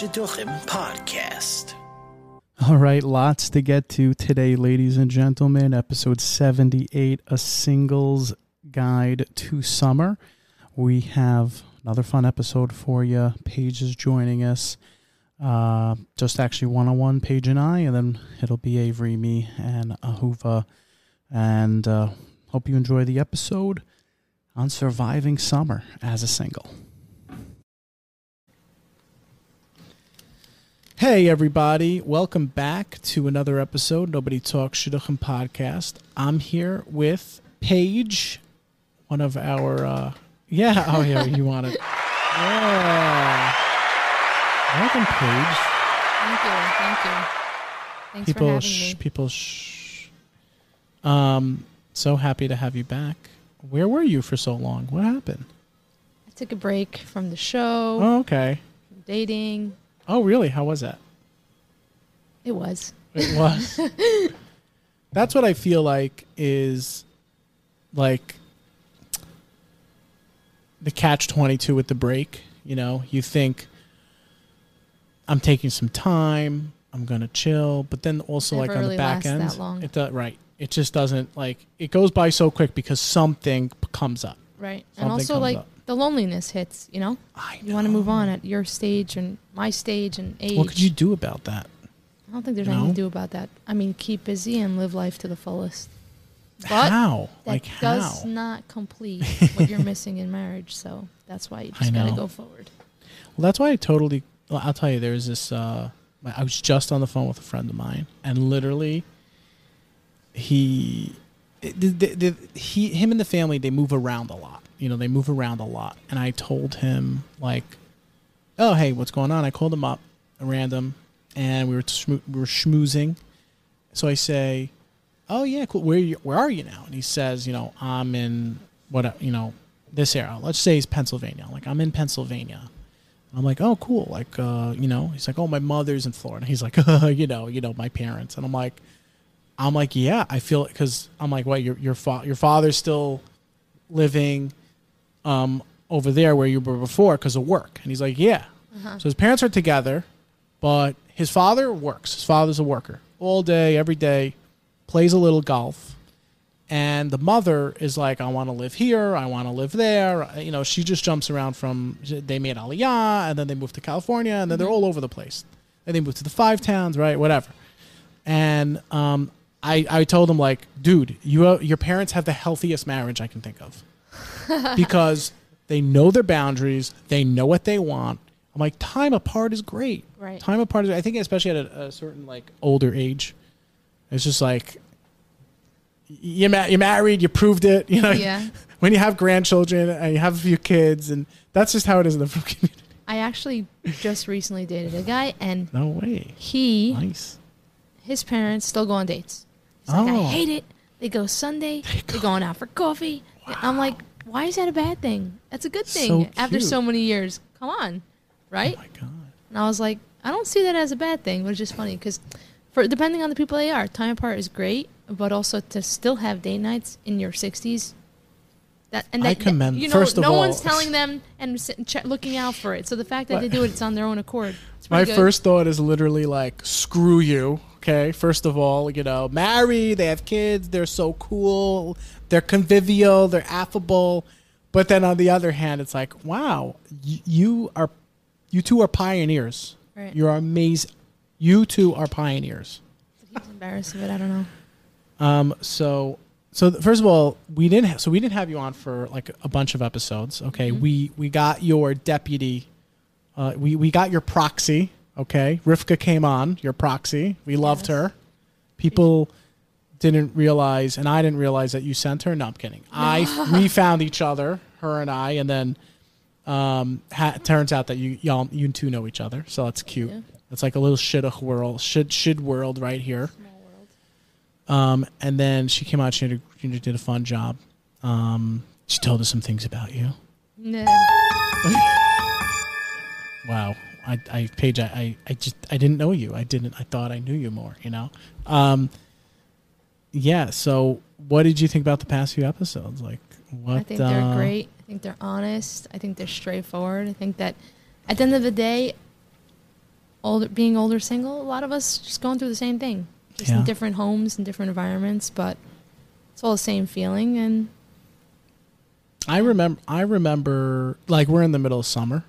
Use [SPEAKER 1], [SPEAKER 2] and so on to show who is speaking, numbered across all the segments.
[SPEAKER 1] Shidduchim podcast.
[SPEAKER 2] All right, lots to get to today, ladies and gentlemen. Episode 78 A Singles Guide to Summer. We have another fun episode for you. Paige is joining us. Uh, just actually one on one, Paige and I, and then it'll be Avery, me, and Ahuva. And uh, hope you enjoy the episode on surviving summer as a single. Hey, everybody. Welcome back to another episode, Nobody Talks Shidduchim podcast. I'm here with Paige, one of our, uh, yeah, oh, yeah, you want it. Yeah. Welcome, Paige.
[SPEAKER 3] Thank you. Thank you. Thanks for
[SPEAKER 2] people,
[SPEAKER 3] having
[SPEAKER 2] shh,
[SPEAKER 3] me.
[SPEAKER 2] people, shh. Um, so happy to have you back. Where were you for so long? What happened?
[SPEAKER 3] I took a break from the show,
[SPEAKER 2] Oh, okay.
[SPEAKER 3] dating.
[SPEAKER 2] Oh, really? How was that?
[SPEAKER 3] It was.
[SPEAKER 2] It was. That's what I feel like is like the catch 22 with the break. You know, you think I'm taking some time, I'm going to chill, but then also
[SPEAKER 3] Never
[SPEAKER 2] like on
[SPEAKER 3] really
[SPEAKER 2] the back end, it does, right. It just doesn't like it goes by so quick because something comes up.
[SPEAKER 3] Right.
[SPEAKER 2] Something
[SPEAKER 3] and also, like,
[SPEAKER 2] up.
[SPEAKER 3] The loneliness hits, you know?
[SPEAKER 2] I
[SPEAKER 3] You want to move on at your stage and my stage and age.
[SPEAKER 2] What could you do about that?
[SPEAKER 3] I don't think there's
[SPEAKER 2] No?
[SPEAKER 3] anything to do about that. I mean, keep busy and live life to the fullest. But
[SPEAKER 2] how?
[SPEAKER 3] that
[SPEAKER 2] Like how?
[SPEAKER 3] does not complete what you're missing in marriage. So that's why you
[SPEAKER 2] I
[SPEAKER 3] just got to
[SPEAKER 2] know.
[SPEAKER 3] go forward.
[SPEAKER 2] Well, that's why I totally. Well, I'll tell you, there's this. Uh, I was just on the phone with a friend of mine, and literally, he, the, the, the, he, him and the family, they move around a lot. You know, they move around a lot. And I told him like, "Oh, hey, what's going on?" I called him up, at random, and we were schmoo- we were schmoozing. So I say, "Oh yeah, cool. Where you, where are you now?" And he says, "You know, I'm in what you know this area. Let's say it's Pennsylvania. Like I'm in Pennsylvania." I'm like, oh, cool. Like, uh, you know, he's like, oh, my mother's in Florida. He's like, you know, you know, my parents. And I'm like, I'm like, yeah, I feel it because I'm like, what, your your fa- your father's still living, um, over there where you were before because of work. And he's like, yeah. So his parents are together, but his father works. His father's a worker all day, every day, plays a little golf. And the mother is like, I want to live here. I want to live there. You know, she just jumps around from, they made Aliyah, and then they moved to California, and then they're all over the place. And they moved to the five towns, right? Whatever. And um, I, I told him, like, dude, you, your parents have the healthiest marriage I can think of. because they know their boundaries, they know what they want. I'm like, time apart is great.
[SPEAKER 3] Right.
[SPEAKER 2] Time apart is, I think, especially at a, a certain, like, older age, it's just like, you're, ma- you're married, you proved it. You know,
[SPEAKER 3] Yeah.
[SPEAKER 2] when you have grandchildren and you have a few kids, and that's just how it is in the community.
[SPEAKER 3] I actually just recently dated a guy, and
[SPEAKER 2] No way.
[SPEAKER 3] he
[SPEAKER 2] Nice.
[SPEAKER 3] his parents still go on dates. He's like, I
[SPEAKER 2] Oh.
[SPEAKER 3] hate it. They go Sunday. They are going out for coffee. I'm like, why is that a bad thing? That's a good thing.
[SPEAKER 2] So
[SPEAKER 3] After so many years, come on, right?
[SPEAKER 2] Oh my god.
[SPEAKER 3] and I was like, I don't see that as a bad thing, but it's just funny because, for depending on the people they are, time apart is great, but also to still have date nights in your 60s. That, and
[SPEAKER 2] I
[SPEAKER 3] that,
[SPEAKER 2] commend-
[SPEAKER 3] You know,
[SPEAKER 2] first of
[SPEAKER 3] no
[SPEAKER 2] all-
[SPEAKER 3] one's telling them and looking out for it. So the fact that they do it, it's on their own accord.
[SPEAKER 2] My
[SPEAKER 3] good.
[SPEAKER 2] first thought is literally like, screw you. Okay. First of all, you know, married, they have kids, they're so cool, they're convivial, they're affable. But then on the other hand, it's like, wow, y- you are, you two are pioneers.
[SPEAKER 3] Right.
[SPEAKER 2] You're amazing. You two are pioneers.
[SPEAKER 3] He's embarrassed of it. I don't know.
[SPEAKER 2] Um, so, so th- first of all, we didn't. Ha- so we didn't have you on for like a bunch of episodes. Okay,
[SPEAKER 3] Mm-hmm.
[SPEAKER 2] we we got your deputy. Uh, we we got your proxy. Okay, Rivka came on your proxy. We loved
[SPEAKER 3] Yes.
[SPEAKER 2] her. People didn't realize, and I didn't realize that you sent her. No, I'm kidding. I we found each other, her and I, and then um, ha- turns out that you y'all you two know each other. So that's cute.
[SPEAKER 3] Yeah.
[SPEAKER 2] It's like a little shidduch world, shid shid world right here. Um, and then she came out. She did a, she did a fun job. Um, she told us some things about you.
[SPEAKER 3] Nah.
[SPEAKER 2] Wow. I, I Paige, I, I, I just I didn't know you. I didn't. I thought I knew you more. You know. Um, yeah. So, what did you think about the past few episodes? Like, what?
[SPEAKER 3] I think they're
[SPEAKER 2] uh,
[SPEAKER 3] great. I think they're honest. I think they're straightforward. I think that at the end of the day, older, being older, single. A lot of us just going through the same thing, just
[SPEAKER 2] Yeah.
[SPEAKER 3] in different homes and different environments, but it's all the same feeling. And
[SPEAKER 2] I remember. I remember. Like we're in the middle of summer.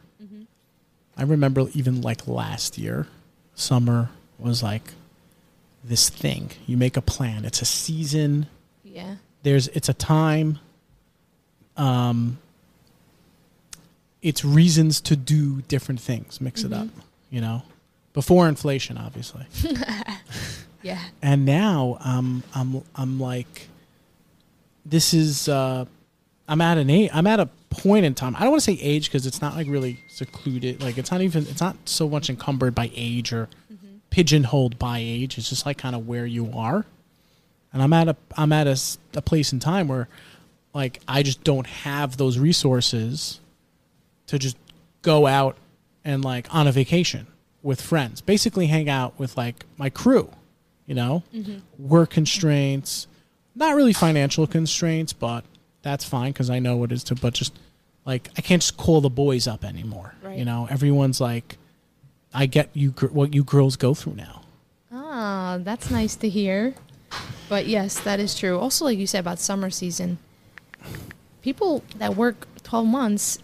[SPEAKER 3] Mm-hmm.
[SPEAKER 2] I remember even like last year, summer was like this thing. You make a plan. It's a season.
[SPEAKER 3] yeah,
[SPEAKER 2] There's. It's a time. Um. It's reasons to do different things. Mix it up. You know, before inflation, obviously.
[SPEAKER 3] yeah,
[SPEAKER 2] and now I'm I'm I'm like this is uh I'm at an age I'm at a point in time. I don't want to say age because it's not like really secluded. Like it's not even it's not so much encumbered by age or mm-hmm. pigeonholed by age. It's just like kind of where you are. And I'm at a I'm at a place in time where like I just don't have those resources to just go out and like on a vacation with friends. Basically hang out with like my crew, you know? Mm-hmm. Work constraints, not really financial constraints, but that's fine cuz I know what it is to but just like I can't just call the boys up anymore.
[SPEAKER 3] Right.
[SPEAKER 2] You know, everyone's like I get you gr- what you girls go through now.
[SPEAKER 3] Ah, that's nice to hear. But yes, that is true. Also, like you said about summer season, people that work 12 months,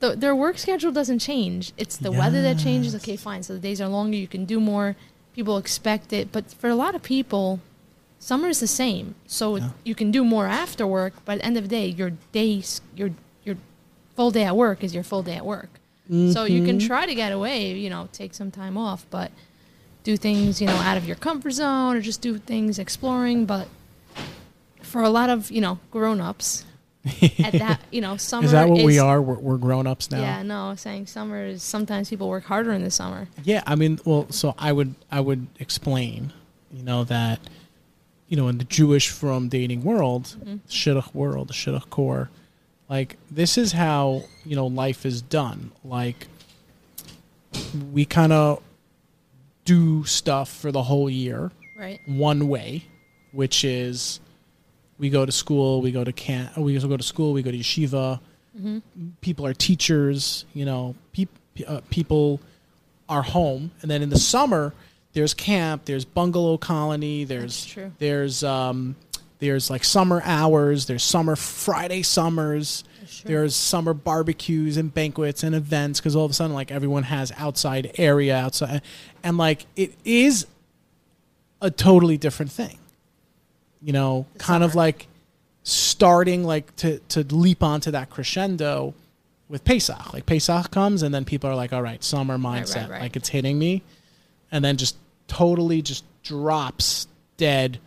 [SPEAKER 3] th- their work schedule doesn't change. It's the weather that changes. Okay, fine. So the days are longer, you can do more. People expect it. But for a lot of people, summer is the same. So
[SPEAKER 2] Yeah.
[SPEAKER 3] you can do more after work, but at the end of the day, your days, your, your full day at work is your full day at work. So you can mm-hmm. try to get away, you know, take some time off, but do things, you know, out of your comfort zone or just do things exploring. But for a lot of, you know, grown ups, at that, you know, summer
[SPEAKER 2] Is that what we are? We're, we're grown ups now.
[SPEAKER 3] Yeah, no, saying summer is sometimes people work harder in the summer.
[SPEAKER 2] Yeah, I mean, well, so I would I would explain, you know, that you know, in the Jewish from dating world, shidduch world, the shidduch core, like this is how you know life is done. Like we kind of do stuff for the whole year
[SPEAKER 3] Right.
[SPEAKER 2] one way, which is we go to school, we go to camp, we go to school, we go to yeshiva. People are teachers, you know. Peop, uh, people are home, and then in the summer, there's camp, there's bungalow colony, there's there's um, there's like summer hours, there's summer Friday summers,
[SPEAKER 3] true.
[SPEAKER 2] there's summer barbecues and banquets and events because all of a sudden like everyone has outside area outside, and like it is a totally different thing. You know,
[SPEAKER 3] The
[SPEAKER 2] kind of like starting like to to leap onto that crescendo with Pesach. Like Pesach comes and then people are like, all right, summer
[SPEAKER 3] right,
[SPEAKER 2] mindset,
[SPEAKER 3] right.
[SPEAKER 2] like it's hitting me, and then just totally just drops dead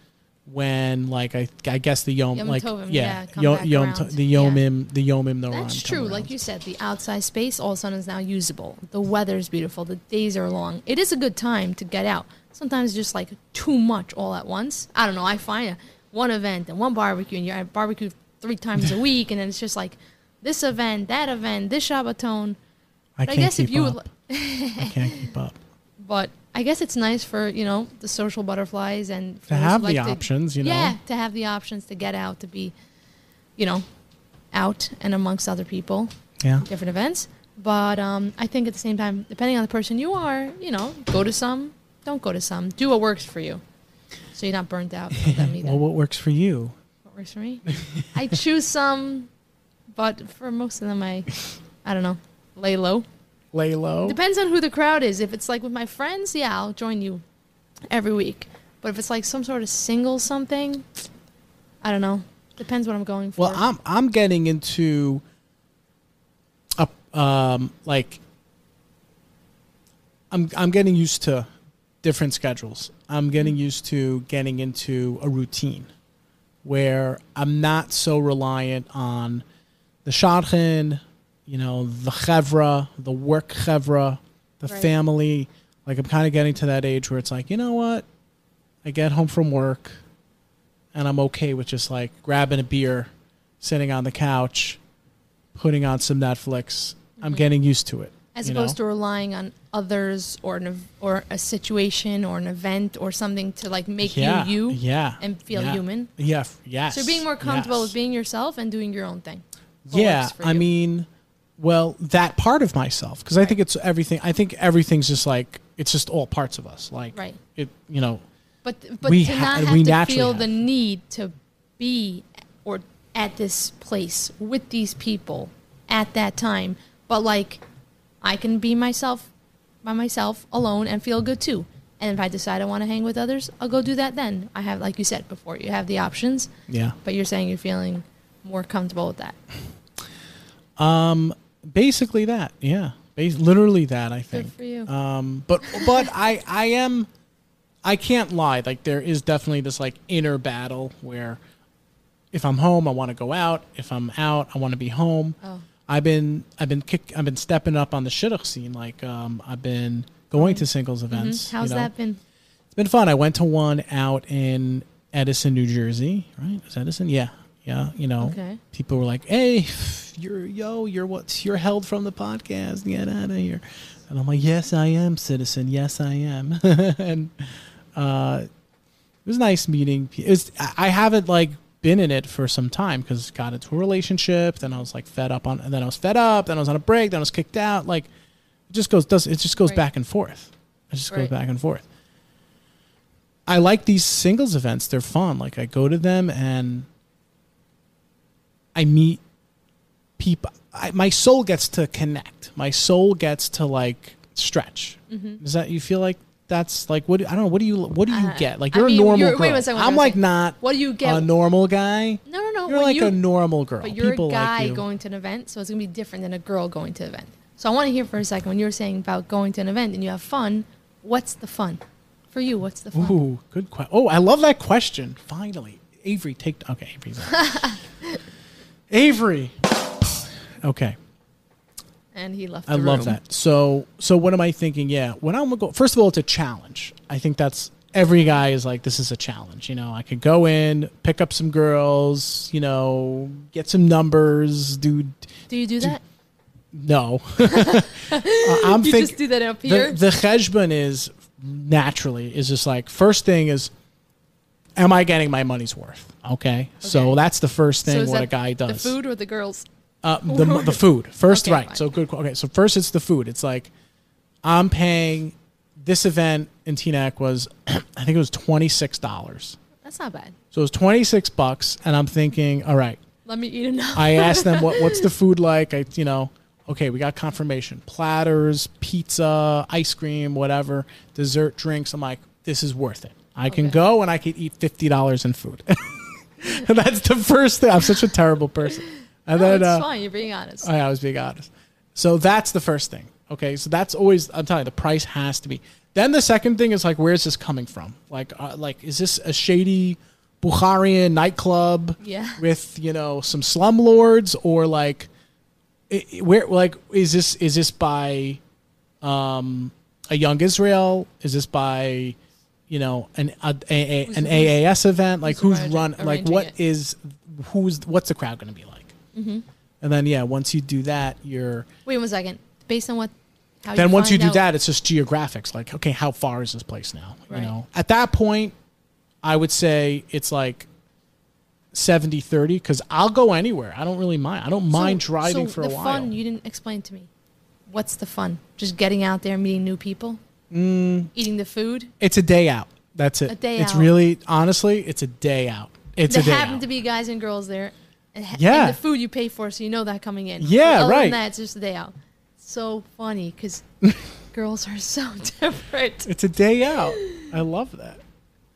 [SPEAKER 2] when like I I guess the yom,
[SPEAKER 3] Yom
[SPEAKER 2] like
[SPEAKER 3] Tovim,
[SPEAKER 2] yeah,
[SPEAKER 3] yeah, come
[SPEAKER 2] Yo-
[SPEAKER 3] back
[SPEAKER 2] Yom. To- the
[SPEAKER 3] Yeah.
[SPEAKER 2] yomim the yomim the
[SPEAKER 3] That's true. Like you said, the outside space all of a sudden is now usable. The weather's beautiful. The days are long. It is a good time to get out. Sometimes just like too much all at once. I don't know. I find a, one event and one barbecue, and you're at barbecue three times a week, and then it's just like this event, that event, this Shabbaton.
[SPEAKER 2] I
[SPEAKER 3] I, guess
[SPEAKER 2] keep
[SPEAKER 3] if you,
[SPEAKER 2] up.
[SPEAKER 3] would,
[SPEAKER 2] I can't keep up.
[SPEAKER 3] but I guess it's nice for you know the social butterflies and for
[SPEAKER 2] To have the
[SPEAKER 3] like to-
[SPEAKER 2] options, you know.
[SPEAKER 3] Yeah, to have the options to get out, to be, you know, out and amongst other people,
[SPEAKER 2] Yeah.
[SPEAKER 3] different events. But um, I think at the same time, depending on the person you are, you know, go to some, don't go to some. Do what works for you, so you're not burnt out.
[SPEAKER 2] Well, what works for you?
[SPEAKER 3] what works for me? I choose some, but for most of them, I, I don't know, lay low.
[SPEAKER 2] Lay low.
[SPEAKER 3] Depends on who the crowd is. If it's like with my friends, yeah, I'll join you every week. But if it's like some sort of single something, I don't know. Depends what I'm going for.
[SPEAKER 2] Well, I'm I'm getting into a um like I'm I'm getting used to different schedules. I'm getting used to getting into a routine where I'm not so reliant on the shadchan, you know, the chevra, the work chevra, the
[SPEAKER 3] Right.
[SPEAKER 2] family. Like I'm kind of getting to that age where it's like, you know what? I get home from work and I'm okay with just like grabbing a beer, sitting on the couch, putting on some Netflix. I'm mm-hmm. getting used to it.
[SPEAKER 3] As opposed
[SPEAKER 2] know?
[SPEAKER 3] to relying on others or an, or a situation or an event or something to like make
[SPEAKER 2] yeah,
[SPEAKER 3] you you
[SPEAKER 2] yeah,
[SPEAKER 3] and feel
[SPEAKER 2] yeah.
[SPEAKER 3] human.
[SPEAKER 2] Yeah, yes.
[SPEAKER 3] So being more comfortable
[SPEAKER 2] yes.
[SPEAKER 3] with being yourself and doing your own thing.
[SPEAKER 2] yeah i mean well that part of myself because i think it's everything i think everything's just like it's just all parts of us. Like
[SPEAKER 3] Right.
[SPEAKER 2] it, you know,
[SPEAKER 3] But but
[SPEAKER 2] We
[SPEAKER 3] to
[SPEAKER 2] ha-
[SPEAKER 3] not have to feel
[SPEAKER 2] have.
[SPEAKER 3] the need to be or at this place with these people at that time, but like I can be myself by myself alone and feel good too. And if I decide I want to hang with others, I'll go do that then. I have like you said before, you have the options,
[SPEAKER 2] yeah.
[SPEAKER 3] but you're saying you're feeling more comfortable with that.
[SPEAKER 2] Um, basically that, yeah, Bas- literally that. I think.
[SPEAKER 3] Good for you.
[SPEAKER 2] Um, but but I I am, I can't lie. Like there is definitely this like inner battle where, if I'm home, I want to go out. If I'm out, I want to be home.
[SPEAKER 3] Oh.
[SPEAKER 2] I've been I've been kick I've been stepping up on the shidduch scene. Like um, I've been going to singles events.
[SPEAKER 3] Mhm. How's
[SPEAKER 2] you know.
[SPEAKER 3] that been?
[SPEAKER 2] It's been fun. I went to one out in Edison, New Jersey. Right? Is Edison? Yeah, yeah. You know,
[SPEAKER 3] Okay.
[SPEAKER 2] people were like, "Hey, you're yo, you're what? You're held from the podcast. Get out of here." And I'm like, "Yes, I am, citizen. Yes, I am." and uh, it was nice meeting. pe- It was, I haven't like been in it for some time because got into a relationship. Then I was like fed up on, and then I was fed up. Then I was on a break. Then I was kicked out. Like it just goes does it just goes
[SPEAKER 3] Right.
[SPEAKER 2] back and forth. It just goes back and forth. I like these singles events. They're fun. Like I go to them and I meet people. I, my soul gets to connect. My soul gets to like stretch.
[SPEAKER 3] Mm-hmm.
[SPEAKER 2] Is that you feel like that's like what? I don't know. What do you what do you
[SPEAKER 3] Uh,
[SPEAKER 2] get? Like you're
[SPEAKER 3] mean,
[SPEAKER 2] a normal
[SPEAKER 3] you're-
[SPEAKER 2] girl.
[SPEAKER 3] wait one second,
[SPEAKER 2] I'm like
[SPEAKER 3] second.
[SPEAKER 2] not
[SPEAKER 3] What do you get?
[SPEAKER 2] a normal guy.
[SPEAKER 3] no, no, no.
[SPEAKER 2] You're
[SPEAKER 3] when
[SPEAKER 2] like
[SPEAKER 3] you,
[SPEAKER 2] a normal girl.
[SPEAKER 3] But you're
[SPEAKER 2] People
[SPEAKER 3] a guy
[SPEAKER 2] like you.
[SPEAKER 3] going to an event, so it's gonna be different than a girl going to an event. So I want to hear for a second when you were saying about going to an event and you have fun. What's the fun for you? What's the fun?
[SPEAKER 2] Ooh, good question. Oh, I love that question. Finally, Avery, take. Okay, Avery's. Avery. Okay.
[SPEAKER 3] And he left.
[SPEAKER 2] I
[SPEAKER 3] the
[SPEAKER 2] love that. So so what am I thinking? Yeah, when I'm gonna first of all, it's a challenge. I think that's every guy is like, this is a challenge. You know, I could go in, pick up some girls, you know, get some numbers, dude.
[SPEAKER 3] Do you do that?
[SPEAKER 2] No, Uh, I'm
[SPEAKER 3] You
[SPEAKER 2] thinking
[SPEAKER 3] just do that up
[SPEAKER 2] the
[SPEAKER 3] here.
[SPEAKER 2] the cheshbon is naturally is just like first thing is, am I getting my money's worth? Okay, so that's the first thing
[SPEAKER 3] so
[SPEAKER 2] what a guy does.
[SPEAKER 3] The food or the girls?
[SPEAKER 2] Uh, the the food first,
[SPEAKER 3] Okay,
[SPEAKER 2] right?
[SPEAKER 3] fine.
[SPEAKER 2] So good. Okay, so first it's the food. It's like I'm paying this event in Teaneck was I think it was twenty six dollars.
[SPEAKER 3] That's not bad.
[SPEAKER 2] So it was twenty six bucks, and I'm thinking, all right.
[SPEAKER 3] Let me eat enough.
[SPEAKER 2] I asked them what what's the food like. I you know okay, we got confirmation platters, pizza, ice cream, whatever, dessert, drinks. I'm like, this is worth it. I can
[SPEAKER 3] Okay.
[SPEAKER 2] go and I can eat fifty dollars in food. that's the first thing. I'm such a terrible person. And
[SPEAKER 3] no,
[SPEAKER 2] then
[SPEAKER 3] it's
[SPEAKER 2] uh,
[SPEAKER 3] fine. You're being honest.
[SPEAKER 2] I, I was being honest. So that's the first thing. Okay, so that's always I'm telling you the price has to be. Then the second thing is like where's this coming from? Like uh, like is this a shady Bukharian nightclub
[SPEAKER 3] Yeah.
[SPEAKER 2] with you know some slumlords or like i i- where like is this is this by um a young Israel? Is this by you know an a, a, a- an AAS event? Like
[SPEAKER 3] who's
[SPEAKER 2] who's run like what
[SPEAKER 3] it?
[SPEAKER 2] is who's what's the crowd going to be like?
[SPEAKER 3] Mm-hmm.
[SPEAKER 2] And then yeah, once you do that, you're
[SPEAKER 3] Wait one second. Based on what? How
[SPEAKER 2] then once you do
[SPEAKER 3] out-
[SPEAKER 2] that, it's just geographics. Like, okay, how far is this place now?
[SPEAKER 3] Right.
[SPEAKER 2] You know, at that point, I would say it's like 70 30 because I'll go anywhere. I don't really mind. I don't mind driving
[SPEAKER 3] so
[SPEAKER 2] for a while.
[SPEAKER 3] fun you didn't explain to me. What's the fun? Just getting out there, meeting new people,
[SPEAKER 2] Mm,
[SPEAKER 3] eating the food.
[SPEAKER 2] it's a day out. That's it.
[SPEAKER 3] A day
[SPEAKER 2] it's
[SPEAKER 3] out.
[SPEAKER 2] really, honestly, it's a day out. It's
[SPEAKER 3] there
[SPEAKER 2] a day
[SPEAKER 3] happen
[SPEAKER 2] out.
[SPEAKER 3] to be guys and girls there. And, ha-
[SPEAKER 2] Yeah.
[SPEAKER 3] and the food you pay for, so you know that coming in.
[SPEAKER 2] Yeah,
[SPEAKER 3] other
[SPEAKER 2] right.
[SPEAKER 3] Than that, it's just a day out. So funny because girls are so different.
[SPEAKER 2] it's a day out. I love that.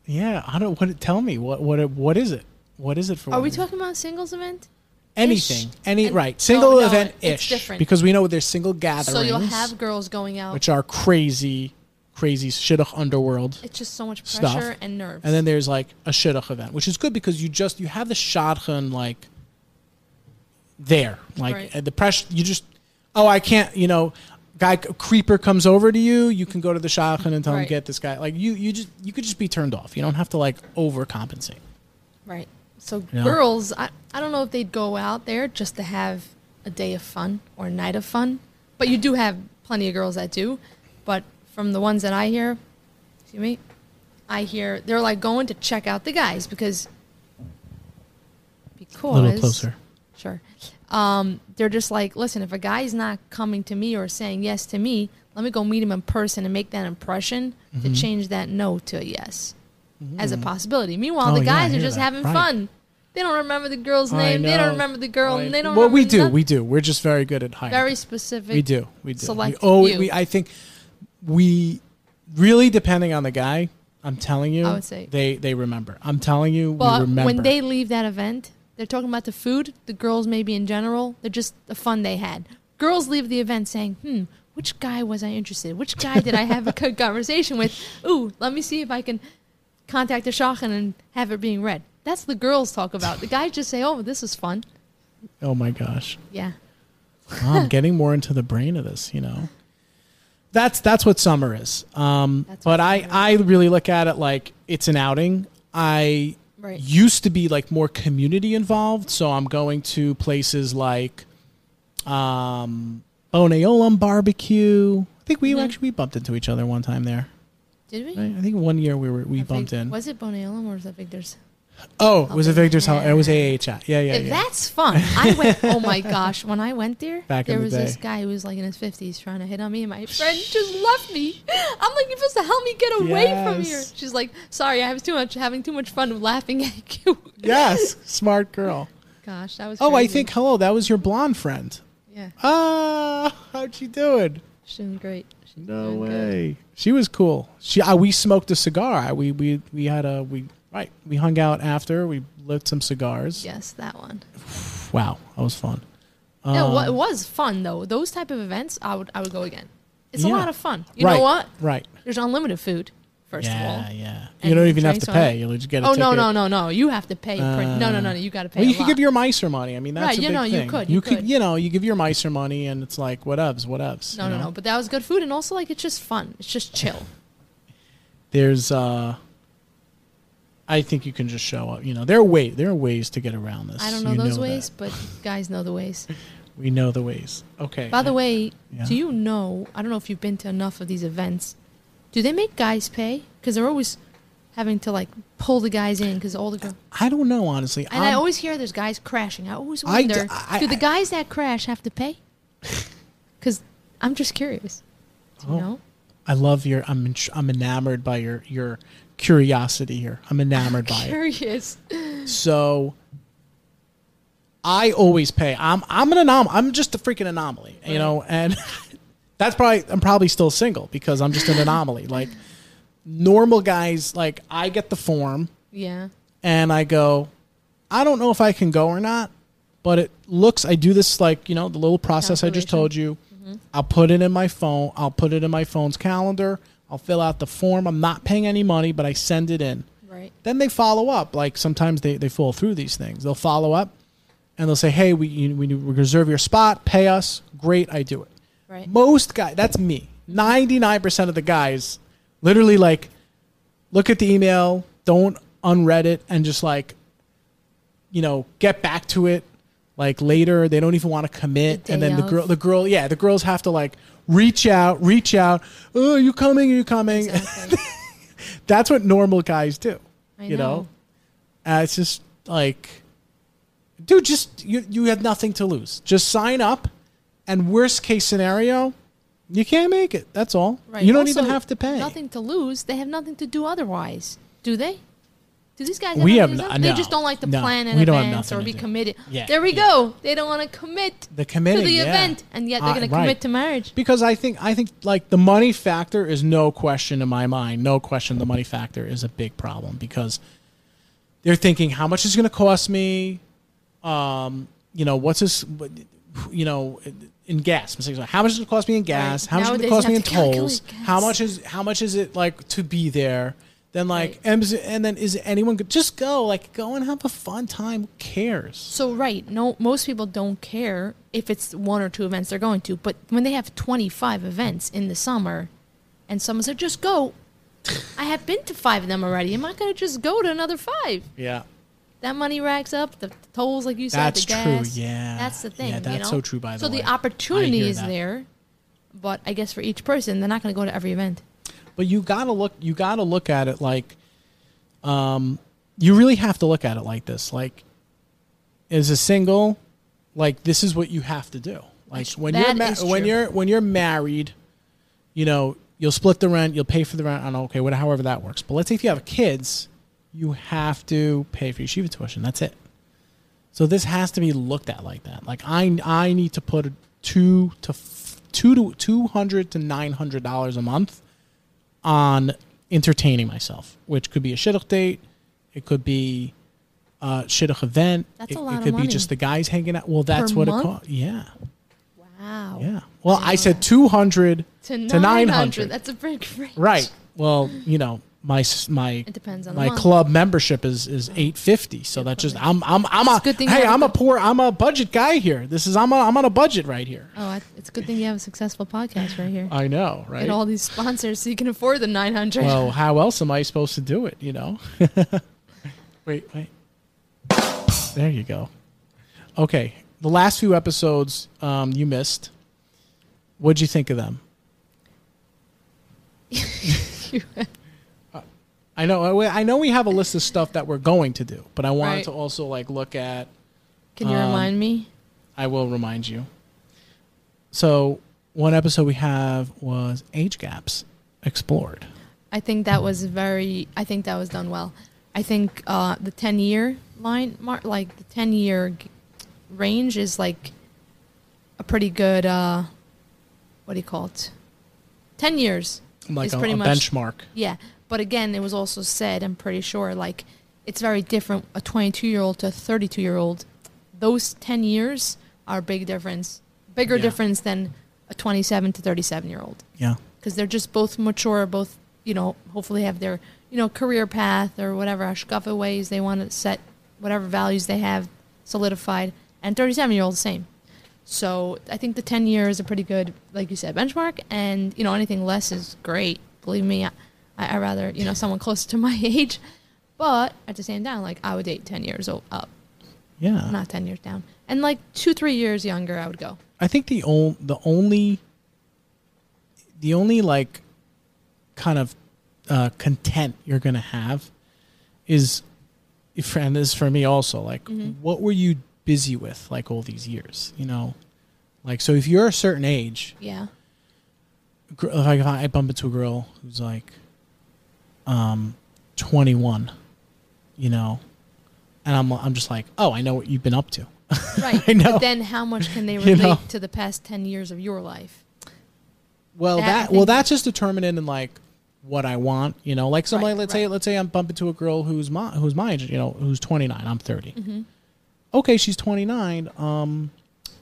[SPEAKER 2] Yeah, I don't. What? Tell me what? What? What is it? What is it for?
[SPEAKER 3] Are we talking about a singles event?
[SPEAKER 2] anything?
[SPEAKER 3] ish?
[SPEAKER 2] Any
[SPEAKER 3] And-
[SPEAKER 2] right? Single
[SPEAKER 3] no,
[SPEAKER 2] event
[SPEAKER 3] it's
[SPEAKER 2] ish
[SPEAKER 3] different.
[SPEAKER 2] because we know there's single gatherings.
[SPEAKER 3] So you'll have girls going out.
[SPEAKER 2] which are crazy, crazy shidduch underworld.
[SPEAKER 3] it's just so much
[SPEAKER 2] stuff.
[SPEAKER 3] pressure and nerves.
[SPEAKER 2] And then there's like a shidduch event, which is good because you just you have the shadchan like there, like
[SPEAKER 3] Right.
[SPEAKER 2] uh, the pressure. You just oh I can't you know. Guy creeper comes over to you. You can go to the shadchan and tell him get this guy. Like you, you just you could just be turned off. You don't have to like overcompensate.
[SPEAKER 3] Right. So girls, I, I don't know if they'd go out there just to have a day of fun or a night of fun. But you do have plenty of girls that do. But from the ones that I hear, excuse me, I hear they're like going to check out the guys because because
[SPEAKER 2] A little closer.
[SPEAKER 3] Sure. Um, they're just like, listen, if a guy's not coming to me or saying yes to me, let me go meet him in person and make that impression
[SPEAKER 2] Mm-hmm.
[SPEAKER 3] to change that no to a yes as a possibility. Meanwhile,
[SPEAKER 2] Oh,
[SPEAKER 3] the
[SPEAKER 2] yeah,
[SPEAKER 3] guys are just
[SPEAKER 2] that.
[SPEAKER 3] having
[SPEAKER 2] Right.
[SPEAKER 3] fun. They don't remember the girl's name. They don't remember the girl. And they don't.
[SPEAKER 2] well, we do.
[SPEAKER 3] nothing.
[SPEAKER 2] We do. We're just very good at hiding.
[SPEAKER 3] very specific.
[SPEAKER 2] We do. We do.
[SPEAKER 3] select
[SPEAKER 2] we, oh, we, I think we really depending on the guy. I'm telling you,
[SPEAKER 3] I would say-
[SPEAKER 2] they they remember. I'm telling you, we
[SPEAKER 3] But
[SPEAKER 2] remember.
[SPEAKER 3] when they leave that event, they're talking about the food, the girls maybe in general. They're just the fun they had. Girls leave the event saying, "Hmm, which guy was I interested? in? Which guy did I have a good conversation with? Ooh, let me see if I can contact the shadchan and have it being read." That's the girls talk about. The guys just say, "Oh, this is fun."
[SPEAKER 2] oh my gosh,
[SPEAKER 3] Yeah.
[SPEAKER 2] Well, I'm getting more into the brain of this. You know, that's that's what summer is. Um, but I
[SPEAKER 3] summer
[SPEAKER 2] I really look at it like it's an outing. I
[SPEAKER 3] Right.
[SPEAKER 2] used to be like more community involved, so I'm going to places like um, Bonei Olam barbecue. I think we
[SPEAKER 3] Mhm.
[SPEAKER 2] actually we bumped into each other one time there.
[SPEAKER 3] Did we?
[SPEAKER 2] Right? I think one year we were we
[SPEAKER 3] I
[SPEAKER 2] bumped
[SPEAKER 3] think-
[SPEAKER 2] in.
[SPEAKER 3] Was it Bonei Olam or was that Victor's?
[SPEAKER 2] Oh, it was a Victor's Hall. It was
[SPEAKER 3] Hand.
[SPEAKER 2] AHI. Yeah, yeah,
[SPEAKER 3] Yeah,
[SPEAKER 2] yeah.
[SPEAKER 3] That's fun. I went. Oh my gosh! When I went there,
[SPEAKER 2] Back in
[SPEAKER 3] there
[SPEAKER 2] the
[SPEAKER 3] was this guy who was like in his fifties trying to hit on me, and my friend just left me. I'm like, you're supposed to help me get away from here. She's like, sorry, I was too much having too much fun laughing at you.
[SPEAKER 2] yes, smart girl.
[SPEAKER 3] Gosh, that was.
[SPEAKER 2] Oh, I think hello, that was your blonde friend.
[SPEAKER 3] Yeah,
[SPEAKER 2] Ah, how'd she doing?
[SPEAKER 3] she's doing great. She's
[SPEAKER 2] No
[SPEAKER 3] doing good.
[SPEAKER 2] way. She was cool. She uh, we smoked a cigar. We we we had a we right. We hung out after. We lit some cigars.
[SPEAKER 3] Yes, that one.
[SPEAKER 2] Wow, that was fun.
[SPEAKER 3] no,
[SPEAKER 2] Um,
[SPEAKER 3] it was fun though. Those type of events, I would, I would go again. It's
[SPEAKER 2] Yeah.
[SPEAKER 3] a lot of fun. You
[SPEAKER 2] right,
[SPEAKER 3] know what?
[SPEAKER 2] Right.
[SPEAKER 3] There's unlimited food. First
[SPEAKER 2] yeah,
[SPEAKER 3] of all.
[SPEAKER 2] yeah.
[SPEAKER 3] And
[SPEAKER 2] You don't even have
[SPEAKER 3] drinks
[SPEAKER 2] to
[SPEAKER 3] on
[SPEAKER 2] pay.
[SPEAKER 3] it.
[SPEAKER 2] You'll just get a
[SPEAKER 3] Oh
[SPEAKER 2] ticket.
[SPEAKER 3] no, no, no, no! You have to pay. for, no, no, no, no! You got to pay.
[SPEAKER 2] Well, you
[SPEAKER 3] a
[SPEAKER 2] could
[SPEAKER 3] lot.
[SPEAKER 2] give your maaser money. I mean, that's
[SPEAKER 3] Right,
[SPEAKER 2] a
[SPEAKER 3] you
[SPEAKER 2] big
[SPEAKER 3] know, you
[SPEAKER 2] thing.
[SPEAKER 3] could, you could.
[SPEAKER 2] you know, you give your maaser money, and it's like whatevs, whatevs.
[SPEAKER 3] No,
[SPEAKER 2] you
[SPEAKER 3] no,
[SPEAKER 2] know?
[SPEAKER 3] no. But that was good food, and also like it's just fun. It's just chill.
[SPEAKER 2] There's, uh I think you can just show up. You know, there are way there are ways to get around this.
[SPEAKER 3] I don't know
[SPEAKER 2] You
[SPEAKER 3] those
[SPEAKER 2] that.
[SPEAKER 3] ways, but guys know the ways.
[SPEAKER 2] We know the ways. Okay.
[SPEAKER 3] By the way,
[SPEAKER 2] Yeah.
[SPEAKER 3] do you know? I don't know if you've been to enough of these events. Do they make guys pay? Because they're always having to like pull the guys in because all the girls.
[SPEAKER 2] I don't know honestly.
[SPEAKER 3] And I
[SPEAKER 2] I'm-
[SPEAKER 3] always hear there's guys crashing. I always wonder,
[SPEAKER 2] I-
[SPEAKER 3] do the guys that crash have to pay? Because I'm just curious. Do you
[SPEAKER 2] Oh.
[SPEAKER 3] know?
[SPEAKER 2] I love your. I'm I'm enamored by your your curiosity here. I'm enamored by it.
[SPEAKER 3] Curious.
[SPEAKER 2] So I always pay. I'm I'm an anomaly. I'm just a freaking anomaly, you know, and that's probably I'm probably still single because I'm just an anomaly. Like normal guys, like I get the form
[SPEAKER 3] Yeah.
[SPEAKER 2] and I go, I don't know if I can go or not, but it looks. I do this like you know the little process I just told you. Mm-hmm. I'll put it in my phone. I'll put it in my phone's calendar. I'll fill out the form. I'm not paying any money, but I send it in
[SPEAKER 3] Right.
[SPEAKER 2] then they follow up. Like sometimes they, they fall through these things. They'll follow up and they'll say, "Hey, we you, we reserve your spot. Pay us. Great, I do it."
[SPEAKER 3] Right.
[SPEAKER 2] Most guys, that's me. Ninety nine percent of the guys, literally like, look at the email, don't unread it, and just like, you know, get back to it like later. They don't even want to commit,
[SPEAKER 3] The
[SPEAKER 2] and then the girl, the girl, yeah, the girls have to like reach out, reach out. Oh, are you coming? Are you coming?
[SPEAKER 3] Exactly.
[SPEAKER 2] That's what normal guys do
[SPEAKER 3] I
[SPEAKER 2] you
[SPEAKER 3] know.
[SPEAKER 2] know, uh, it's just like, dude, just you you have nothing to lose. Just sign up, and worst case scenario, you can't make it. That's all.
[SPEAKER 3] Right.
[SPEAKER 2] You don't
[SPEAKER 3] Also,
[SPEAKER 2] even have to pay.
[SPEAKER 3] Nothing to lose. They have nothing to do otherwise, do they? These guys?
[SPEAKER 2] We have
[SPEAKER 3] to
[SPEAKER 2] no-
[SPEAKER 3] do? They
[SPEAKER 2] no,
[SPEAKER 3] just don't like to
[SPEAKER 2] no.
[SPEAKER 3] plan an
[SPEAKER 2] We
[SPEAKER 3] event or be committed.
[SPEAKER 2] Yeah,
[SPEAKER 3] There we
[SPEAKER 2] yeah.
[SPEAKER 3] go. They don't want to commit
[SPEAKER 2] The
[SPEAKER 3] to the
[SPEAKER 2] yeah.
[SPEAKER 3] event, and yet they're
[SPEAKER 2] Uh,
[SPEAKER 3] going to
[SPEAKER 2] right.
[SPEAKER 3] commit to marriage.
[SPEAKER 2] because I think I think like the money factor is no question in my mind. No question, the money factor is a big problem because they're thinking how much is going to cost me. Um, you know what's this? You know, in gas. How much does it going to cost me in gas?
[SPEAKER 3] Right.
[SPEAKER 2] How much does it
[SPEAKER 3] Nowadays,
[SPEAKER 2] cost me in
[SPEAKER 3] to
[SPEAKER 2] tolls? How much is how much is it like to be there? Then like
[SPEAKER 3] Right.
[SPEAKER 2] and, and then is anyone go- just go like go and have a fun time? Who cares?
[SPEAKER 3] So right, no, most people don't care if it's one or two events they're going to, but when they have twenty five events in the summer, and someone said just go, I have been to five of them already. Am I going to just go to another five?
[SPEAKER 2] Yeah.
[SPEAKER 3] That money racks up. The tolls, like you said,
[SPEAKER 2] That's
[SPEAKER 3] the
[SPEAKER 2] true,
[SPEAKER 3] gas.
[SPEAKER 2] yeah.
[SPEAKER 3] that's the thing.
[SPEAKER 2] Yeah,
[SPEAKER 3] you
[SPEAKER 2] that's
[SPEAKER 3] know?
[SPEAKER 2] so true, by the
[SPEAKER 3] so
[SPEAKER 2] way.
[SPEAKER 3] the
[SPEAKER 2] I
[SPEAKER 3] opportunity is
[SPEAKER 2] that.
[SPEAKER 3] there, but I guess for each person, they're not going to go to every event.
[SPEAKER 2] But you gotta look. You gotta look at it like, um, you really have to look at it like this. Like, as a single, like this is what you have. to do. Like when
[SPEAKER 3] that
[SPEAKER 2] you're ma- when you're when you're married, you know, you'll split the rent, you'll pay for the rent, I don't know, okay, whatever, however that works. But let's say if you have kids, you have to pay for your shiva tuition. That's it. So this has to be looked at like that. Like I, I need to put two to f- two to two hundred to nine hundred dollars a month on entertaining myself, which could be a shidduch date, it could be a shidduch event,
[SPEAKER 3] That's
[SPEAKER 2] it,
[SPEAKER 3] a lot
[SPEAKER 2] it could be just the guys hanging out. Well, that's
[SPEAKER 3] Per
[SPEAKER 2] what
[SPEAKER 3] month?
[SPEAKER 2] it costs. Yeah,
[SPEAKER 3] Wow.
[SPEAKER 2] yeah. Well, I said two hundred
[SPEAKER 3] To,
[SPEAKER 2] to
[SPEAKER 3] 900.
[SPEAKER 2] 900.
[SPEAKER 3] That's a big range.
[SPEAKER 2] Right. Well, you know, my my
[SPEAKER 3] It depends on
[SPEAKER 2] my club membership is is eight fifty. So that's just I'm I'm I'm a
[SPEAKER 3] a good thing
[SPEAKER 2] hey I'm
[SPEAKER 3] a
[SPEAKER 2] a poor I'm a budget guy here. This is I'm a, I'm on a budget right here.
[SPEAKER 3] Oh, I, it's a good thing you have a successful podcast right here.
[SPEAKER 2] I know, right?
[SPEAKER 3] Get all these sponsors so you can afford the 900.
[SPEAKER 2] Well, how else am I supposed to do it? You know. wait, wait. There you go. Okay, the last few episodes um, you missed. What'd you think of them? I know. I know we have a list of stuff that we're going to do, but I wanted
[SPEAKER 3] Right.
[SPEAKER 2] to also like look at.
[SPEAKER 3] Can you
[SPEAKER 2] um,
[SPEAKER 3] remind me?
[SPEAKER 2] I will remind you. So one episode we have was age gaps explored.
[SPEAKER 3] I think that was very. I think that was done well. I think uh, the 10 year line, mark, like the 10 year g- range, is like a pretty good. Uh, what do you call it? 10 years.
[SPEAKER 2] Like
[SPEAKER 3] is
[SPEAKER 2] a,
[SPEAKER 3] pretty
[SPEAKER 2] a
[SPEAKER 3] much
[SPEAKER 2] benchmark.
[SPEAKER 3] Yeah, but again, it was also said. I'm pretty sure, like it's very different. A 22 year old to a 32 year old. Those 10 years are a big difference. Bigger
[SPEAKER 2] Yeah.
[SPEAKER 3] difference than a 27 to 37 year old
[SPEAKER 2] Yeah.
[SPEAKER 3] because they're just both mature, both you know, hopefully have their you know career path or whatever ashkafa ways they want to set, whatever values they have solidified. And 37 year old same. So I think the 10 year is a pretty good, like you said, benchmark. And you know anything less is great. Believe me, I I rather you know someone close to my age. But at the same time, down like I would date 10 years o- up,
[SPEAKER 2] Yeah.
[SPEAKER 3] not 10 years down. And like two, three years younger, I would go.
[SPEAKER 2] I think the on, the only the only like kind of uh, content you're gonna have is if and this is for me also like
[SPEAKER 3] Mm-hmm.
[SPEAKER 2] what were you busy with like all these years you know like so if you're a certain age
[SPEAKER 3] Yeah.
[SPEAKER 2] gr- like if I bump into a girl who's like um 21 you know and I'm I'm just like oh I know what you've been up to
[SPEAKER 3] Right.
[SPEAKER 2] I know.
[SPEAKER 3] But then how much can they
[SPEAKER 2] You
[SPEAKER 3] relate
[SPEAKER 2] know.
[SPEAKER 3] to the past 10 years of your life?
[SPEAKER 2] Well,
[SPEAKER 3] That,
[SPEAKER 2] that, well, that's just determined in like what I want. You know, like somebody.
[SPEAKER 3] Right,
[SPEAKER 2] let's say, let's say I'm bumping to a girl who's my who's my age. You know, who's 29. I'm 30.
[SPEAKER 3] Mm-hmm.
[SPEAKER 2] Okay, she's 29. Um,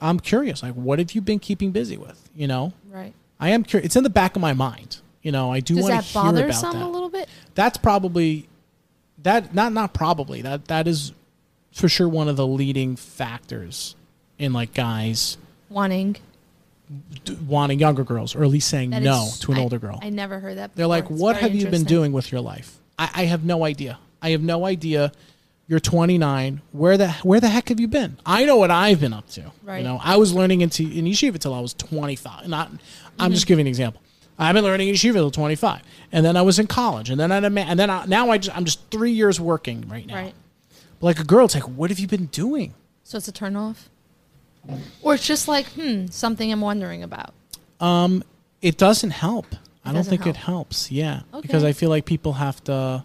[SPEAKER 2] I'm curious. Like, what have you been keeping busy with? You know,
[SPEAKER 3] Right.
[SPEAKER 2] I am curious. It's in the back of my mind. You know, I do
[SPEAKER 3] Does
[SPEAKER 2] want to
[SPEAKER 3] that
[SPEAKER 2] hear
[SPEAKER 3] bother
[SPEAKER 2] about
[SPEAKER 3] some
[SPEAKER 2] that.
[SPEAKER 3] a little bit?
[SPEAKER 2] That's probably that. Not not probably that. That is for sure one of the leading factors in like guys
[SPEAKER 3] Wanting.
[SPEAKER 2] d- wanting younger girls or at least saying
[SPEAKER 3] That
[SPEAKER 2] no
[SPEAKER 3] is-
[SPEAKER 2] to an
[SPEAKER 3] I-
[SPEAKER 2] older girl.
[SPEAKER 3] I never heard that. Before.
[SPEAKER 2] They're like,
[SPEAKER 3] It's
[SPEAKER 2] "What have you been doing with your life?" I, I have no idea. I have no idea. You're 29. Where the where the heck have you been? I know what I've been up to.
[SPEAKER 3] Right.
[SPEAKER 2] You know, I was learning into in yeshiva till I was 25. Not, I'm
[SPEAKER 3] Mm-hmm.
[SPEAKER 2] just giving an example. I've been learning in yeshiva till 25, and then I was in college, and then I and then I, now I just, I'm just three years working right now.
[SPEAKER 3] Right.
[SPEAKER 2] But like a girl, it's like, what have you been doing?
[SPEAKER 3] So it's a turn off? Or it's just like, hmm, something I'm wondering about.
[SPEAKER 2] Um, it doesn't help. I don't think it helps. Yeah, because I feel like people have to,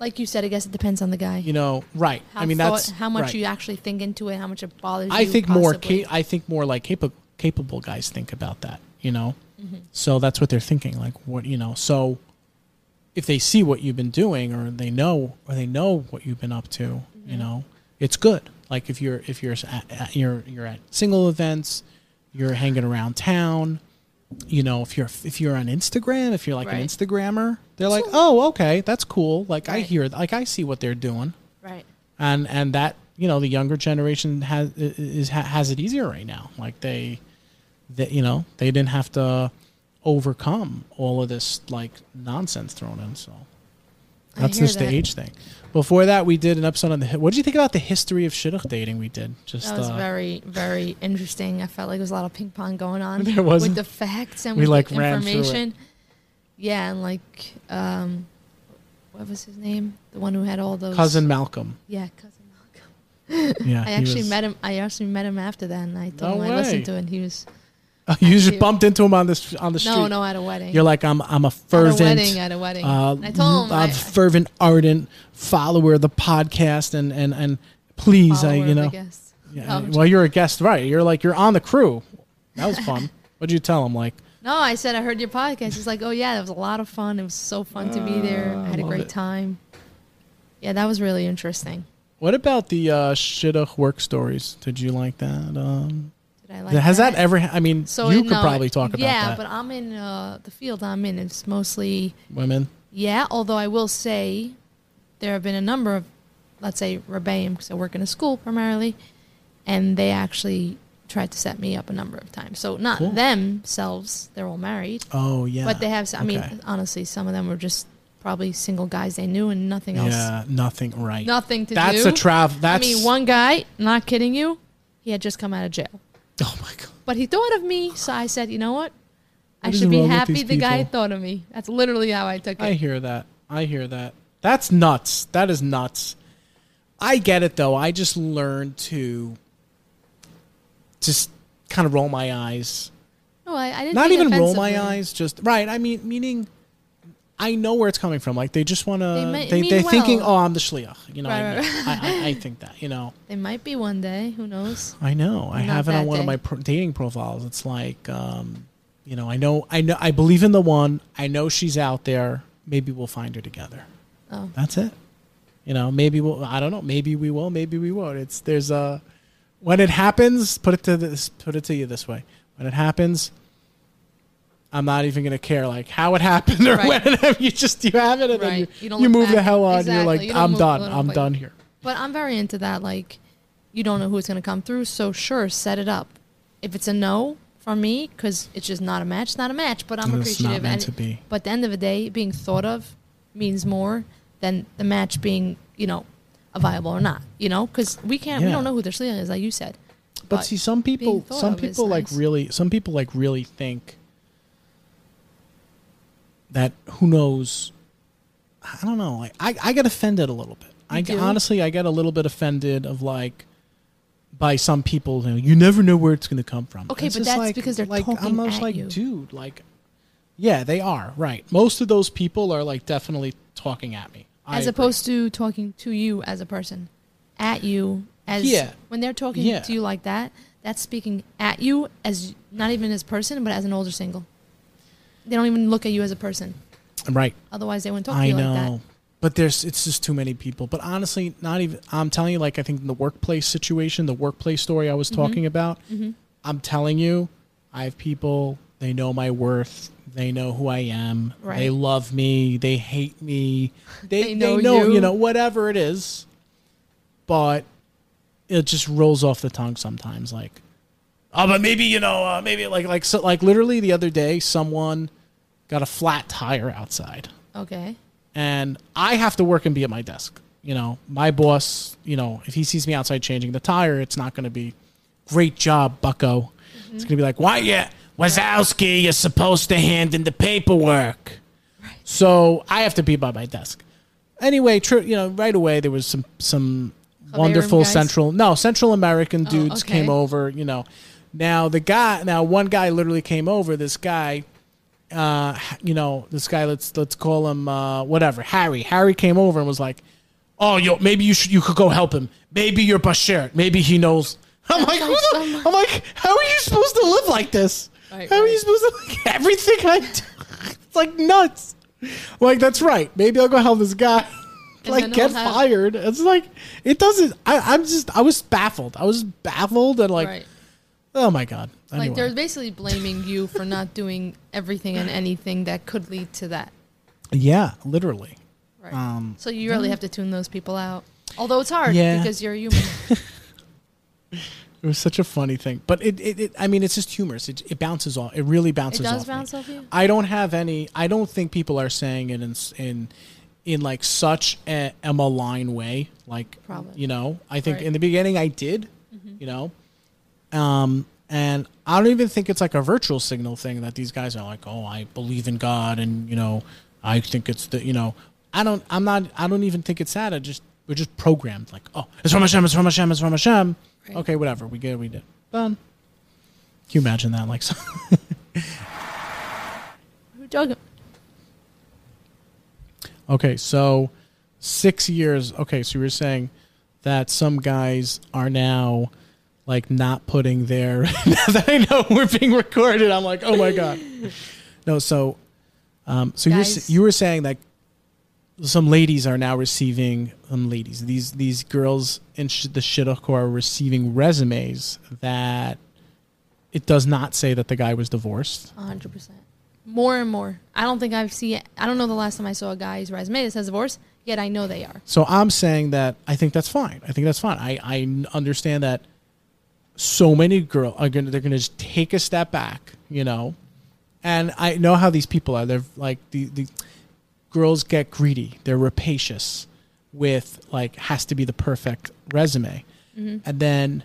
[SPEAKER 3] Like you said, I guess it depends on the guy.
[SPEAKER 2] you know, right.
[SPEAKER 3] how
[SPEAKER 2] I mean,
[SPEAKER 3] thought-
[SPEAKER 2] that's
[SPEAKER 3] how much
[SPEAKER 2] right.
[SPEAKER 3] you actually think into it, how much it bothers
[SPEAKER 2] I
[SPEAKER 3] you.
[SPEAKER 2] think more. Ca- I think more like capable capable guys think about that. You know,
[SPEAKER 3] Mm-hmm.
[SPEAKER 2] so that's what they're thinking. Like what you know. So if they see what you've been doing, or they know, or they know what you've been up to, you
[SPEAKER 3] Mm-hmm.
[SPEAKER 2] know, it's good. Like if you're if you're at, at, you're you're at single events, you're hanging around town. You know, if you're if you're on Instagram, if you're like an Instagrammer, they're like, oh, okay, that's cool. Like I hear, like I see what they're doing
[SPEAKER 3] Right.
[SPEAKER 2] and and that you know the younger generation has is has it easier right now like they that you know they didn't have to overcome all of this like nonsense thrown in so that's the
[SPEAKER 3] that.
[SPEAKER 2] age thing before that we did an episode on the what did you think about the history of shidduch dating we did just
[SPEAKER 3] That was
[SPEAKER 2] uh,
[SPEAKER 3] very, very interesting. I felt like there was a lot of ping pong going on
[SPEAKER 2] There wasn't.
[SPEAKER 3] with the facts and
[SPEAKER 2] We,
[SPEAKER 3] with
[SPEAKER 2] like,
[SPEAKER 3] the
[SPEAKER 2] ran through it.
[SPEAKER 3] information. Yeah, and like, um, what was his name? The one who had all those
[SPEAKER 2] cousin malcolm
[SPEAKER 3] Yeah, cousin Malcolm.
[SPEAKER 2] yeah
[SPEAKER 3] I actually
[SPEAKER 2] was-
[SPEAKER 3] met him. I actually met him after that, and I told
[SPEAKER 2] No
[SPEAKER 3] him I listened to it. And he was
[SPEAKER 2] you just
[SPEAKER 3] you.
[SPEAKER 2] bumped into him on this on the street.
[SPEAKER 3] No, no, at a wedding.
[SPEAKER 2] You're like I'm. I'm a fervent at
[SPEAKER 3] a wedding, at a wedding.
[SPEAKER 2] uh,
[SPEAKER 3] I told him,
[SPEAKER 2] I'm
[SPEAKER 3] I,
[SPEAKER 2] a fervent, ardent follower of the podcast, and and and please, I you know, yeah,
[SPEAKER 3] Oh,
[SPEAKER 2] well, you're a guest, right? You're like you're on the crew. That was fun. What'd you tell him? Like,
[SPEAKER 3] No, I said I heard your podcast. He's like, oh yeah, it was a lot of fun. It was so fun to be there. I had a great
[SPEAKER 2] it.
[SPEAKER 3] time. Yeah, that was really interesting.
[SPEAKER 2] what about the uh, shittah work stories? Did you like that? Um,
[SPEAKER 3] I like
[SPEAKER 2] has that, ever? I mean,
[SPEAKER 3] So
[SPEAKER 2] you
[SPEAKER 3] it-
[SPEAKER 2] could
[SPEAKER 3] no,
[SPEAKER 2] probably talk about that?
[SPEAKER 3] yeah,
[SPEAKER 2] that.
[SPEAKER 3] but I'm in uh, the field I'm in. It's mostly
[SPEAKER 2] Women.
[SPEAKER 3] yeah. Although I will say, there have been a number of, let's say, rebellion because I work in a school primarily, and they actually tried to set me up a number of times. So not
[SPEAKER 2] Cool.
[SPEAKER 3] themselves; they're all married,
[SPEAKER 2] Oh yeah.
[SPEAKER 3] but they have. I mean, honestly, some of them were just probably single guys they knew and nothing else,
[SPEAKER 2] Yeah, nothing right.
[SPEAKER 3] nothing to
[SPEAKER 2] that's
[SPEAKER 3] do.
[SPEAKER 2] That's a travel. That's
[SPEAKER 3] I mean, one guy, not kidding you, he had just come out of jail.
[SPEAKER 2] Oh my god.
[SPEAKER 3] But he thought of me, so I said, you know what? I
[SPEAKER 2] What
[SPEAKER 3] should be happy the guy thought of me. That's literally how I took it.
[SPEAKER 2] I hear that. I hear that. That's nuts. That is nuts. I get it though. I just learned to just kind of roll my eyes.
[SPEAKER 3] no, I, I didn't.
[SPEAKER 2] Not even roll my eyes. Just right. I mean, meaning. I know where it's coming from. Like they just want to.
[SPEAKER 3] They
[SPEAKER 2] They,
[SPEAKER 3] may-
[SPEAKER 2] they,
[SPEAKER 3] mean
[SPEAKER 2] are thinking, "Oh, I'm the shliach." You know,
[SPEAKER 3] Right,
[SPEAKER 2] I,
[SPEAKER 3] right,
[SPEAKER 2] I, I, I think that. You know,
[SPEAKER 3] They might be one day. Who knows?
[SPEAKER 2] I know. I
[SPEAKER 3] Not
[SPEAKER 2] have it on one of my pro- dating profiles. It's like, um, you know, I know, I know, I believe in the one. I know she's out there. Maybe we'll find her together.
[SPEAKER 3] Oh,
[SPEAKER 2] That's it. You know, maybe we'll. I don't know. Maybe we will. Maybe we won't. It's there's a when it happens. Put it to this. Put it to you this way. When it happens, I'm not even gonna care like how it happened or
[SPEAKER 3] Right.
[SPEAKER 2] when. you just you have it and then you,
[SPEAKER 3] You
[SPEAKER 2] you move the hell on.
[SPEAKER 3] Exactly.
[SPEAKER 2] You're like, I'm done. I'm done here.
[SPEAKER 3] but I'm very into that. Like, you don't know who's going to come through, so sure, set it up. If it's a no for me, because it's just not a match, it's not a match. But I'm
[SPEAKER 2] not
[SPEAKER 3] appreciative. and-
[SPEAKER 2] to.
[SPEAKER 3] But at the end of the day, being thought of means more than the match being, you know, a viable or not. You know, because we can't, we don't know who their shliach is, like you said.
[SPEAKER 2] But, see, some people, some people like
[SPEAKER 3] nice.
[SPEAKER 2] really, some people like really think that who knows. I don't know. Like I, I get offended a little bit. I
[SPEAKER 3] do?
[SPEAKER 2] honestly, I get a little bit offended of like by some people. You, know, you never know where it's going to come from.
[SPEAKER 3] Okay,
[SPEAKER 2] It's
[SPEAKER 3] but that's because they're
[SPEAKER 2] like
[SPEAKER 3] talking
[SPEAKER 2] I'm just
[SPEAKER 3] at
[SPEAKER 2] like,
[SPEAKER 3] you.
[SPEAKER 2] dude, like, yeah, they are right. Most of those people are like definitely talking at me. I
[SPEAKER 3] as
[SPEAKER 2] agree.
[SPEAKER 3] opposed to talking to you as a person, at you as
[SPEAKER 2] Yeah.
[SPEAKER 3] when they're talking
[SPEAKER 2] Yeah.
[SPEAKER 3] to you like that, that's speaking at you as not even as person, but as an older single. They don't even look at you as a person.
[SPEAKER 2] right.
[SPEAKER 3] Otherwise, they wouldn't talk to
[SPEAKER 2] I
[SPEAKER 3] you
[SPEAKER 2] know.
[SPEAKER 3] like that.
[SPEAKER 2] But there's it's just too many people. But honestly, not even I'm telling you like I think in the workplace situation, the workplace story I was
[SPEAKER 3] Mm-hmm.
[SPEAKER 2] talking about, I'm telling you, I have people, they know my worth, they know who I am,
[SPEAKER 3] Right.
[SPEAKER 2] they love me, they hate me. They
[SPEAKER 3] They
[SPEAKER 2] they
[SPEAKER 3] know
[SPEAKER 2] know,
[SPEAKER 3] you.
[SPEAKER 2] you know, whatever it is. But it just rolls off the tongue sometimes like Oh, but maybe you know, uh, maybe like like so like literally the other day someone got a flat tire outside
[SPEAKER 3] Okay.
[SPEAKER 2] and I have to work and be at my desk. You know, my boss, you know, if he sees me outside changing the tire, it's not going to be great job, Bucko. Mm-hmm. It's going to be like, why, yeah, Wazowski, you're supposed to hand in the paperwork. Right. So I have to be by my desk. Anyway, tr- you know, right away there was some some wonderful
[SPEAKER 3] guys?
[SPEAKER 2] Central no Central American
[SPEAKER 3] Oh,
[SPEAKER 2] dudes
[SPEAKER 3] okay.
[SPEAKER 2] came over. You know, now the guy now one guy literally came over. This guy uh, you know, this guy. Let's let's call him uh, whatever. Harry. Harry came over and was like, "Oh, yo, maybe you should you could go help him. Maybe you're bashert. Maybe he knows." I'm like, who the- I'm like, how are you supposed to live like this?
[SPEAKER 3] Right,
[SPEAKER 2] how are you supposed to like everything I do? It's like nuts. I'm like that's right. Maybe I'll go help this guy. Like get
[SPEAKER 3] have-
[SPEAKER 2] fired. It's like it doesn't. I, I'm just. I was baffled. I was baffled and like,
[SPEAKER 3] right.
[SPEAKER 2] oh my god.
[SPEAKER 3] Like they're basically blaming you for not doing everything and anything that could lead to that.
[SPEAKER 2] yeah, literally.
[SPEAKER 3] Right.
[SPEAKER 2] Um,
[SPEAKER 3] so you really have to tune those people out. Although it's hard
[SPEAKER 2] Yeah.
[SPEAKER 3] because you're a human.
[SPEAKER 2] It was such a funny thing, but it, it, it I mean, it's just humorous. It, it bounces off. It really
[SPEAKER 3] it
[SPEAKER 2] bounces
[SPEAKER 3] does
[SPEAKER 2] off. me.
[SPEAKER 3] bounce off you.
[SPEAKER 2] I don't have any. I don't think people are saying it in in in like such a, a malign way. Like
[SPEAKER 3] Probably.
[SPEAKER 2] you know, I think
[SPEAKER 3] Right.
[SPEAKER 2] in the beginning I did. You know, um, and I don't even think it's like a virtual signal thing that these guys are like, oh, I believe in God, and you know, I think it's the you know, I don't. I'm not. I don't even think it's that. I just we're just programmed like, oh, it's from Hashem, it's from Hashem, it's from Hashem.
[SPEAKER 3] Right.
[SPEAKER 2] Okay, whatever. We get. We did. Done. Can you imagine that? Like, so,
[SPEAKER 3] Who dug him?
[SPEAKER 2] okay, so six years. Okay, so you were saying that some guys are now like not putting their. now that I know we're being recorded, I'm like, oh my god. No, so, um, so you're you were saying that some ladies are now receiving um, ladies these these girls in sh- the shidduch are receiving resumes that it does not say that the guy was divorced.
[SPEAKER 3] hundred percent. More and more. I don't think I've seen. I don't know the last time I saw a guy's resume that says divorce. Yet I know they are.
[SPEAKER 2] So I'm saying that I think that's fine. I think that's fine. I I understand that so many girls are gonna they're gonna just take a step back, you know, and I know how these people are. They're like the the girls get greedy. They're rapacious with like has to be the perfect resume, mm-hmm. and then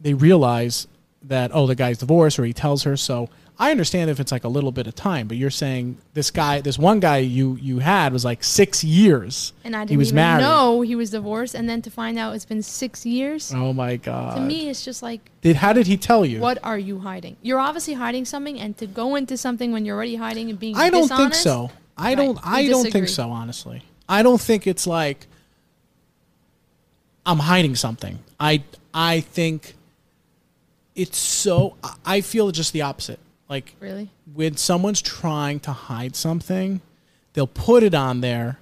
[SPEAKER 2] they realize that oh the guy's divorced or he tells her so i understand if it's like a little bit of time but you're saying this guy this one guy you you had was like six years
[SPEAKER 3] And I didn't
[SPEAKER 2] he was
[SPEAKER 3] even
[SPEAKER 2] married
[SPEAKER 3] know he was divorced. And then to find out it's been six years.
[SPEAKER 2] oh my god
[SPEAKER 3] to me, it's just like,
[SPEAKER 2] did how did he tell you
[SPEAKER 3] what are you hiding? You're obviously hiding something, and to go into something when you're already hiding and being
[SPEAKER 2] i don't think so i
[SPEAKER 3] Right.
[SPEAKER 2] don't i don't think so honestly i don't think it's like i'm hiding something i i think it's so i feel just the opposite like
[SPEAKER 3] Really?
[SPEAKER 2] when someone's trying to hide something, they'll put it on there,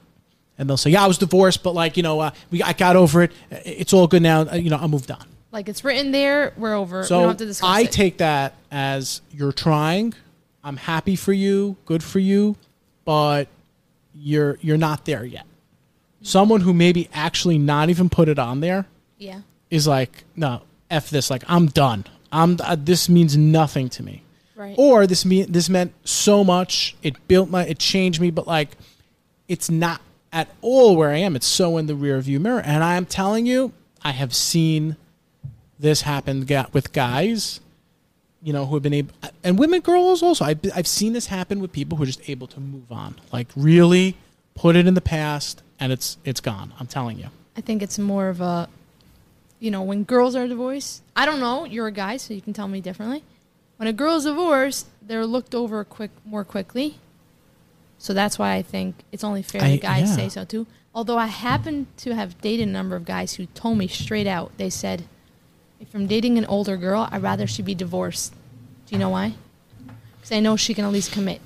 [SPEAKER 2] and they'll say, "Yeah, I was divorced, but like you know, uh, we I got over it. It's all good now. Uh, you know, I moved on."
[SPEAKER 3] Like it's written there. We're over. we
[SPEAKER 2] So
[SPEAKER 3] don't have to discuss
[SPEAKER 2] I
[SPEAKER 3] it.
[SPEAKER 2] take that as you're trying. I'm happy for you, good for you, but you're you're not there yet. Someone who maybe actually not even put it on there
[SPEAKER 3] yeah.
[SPEAKER 2] is like, no, f this. Like I'm done. I'm uh, this means nothing to me
[SPEAKER 3] Right.
[SPEAKER 2] or this me this meant so much it built my it changed me but like it's not at all where i am it's so in the rear view mirror and i'm telling you i have seen this happen with guys you know who have been able and women girls also I've, I've seen this happen with people who are just able to move on like really put it in the past and it's it's gone i'm telling you
[SPEAKER 3] I think it's more of a, you know, when girls are divorced. I don't know. You're a guy, so you can tell me differently. When a girl's divorced, they're looked over quick more quickly. So that's why I think it's only fair
[SPEAKER 2] I-
[SPEAKER 3] that guys
[SPEAKER 2] yeah.
[SPEAKER 3] say so too. Although I happen to have dated a number of guys who told me straight out. They said, "If I'm dating an older girl, I'd rather she be divorced." Do you know why? Because I know she can at least commit.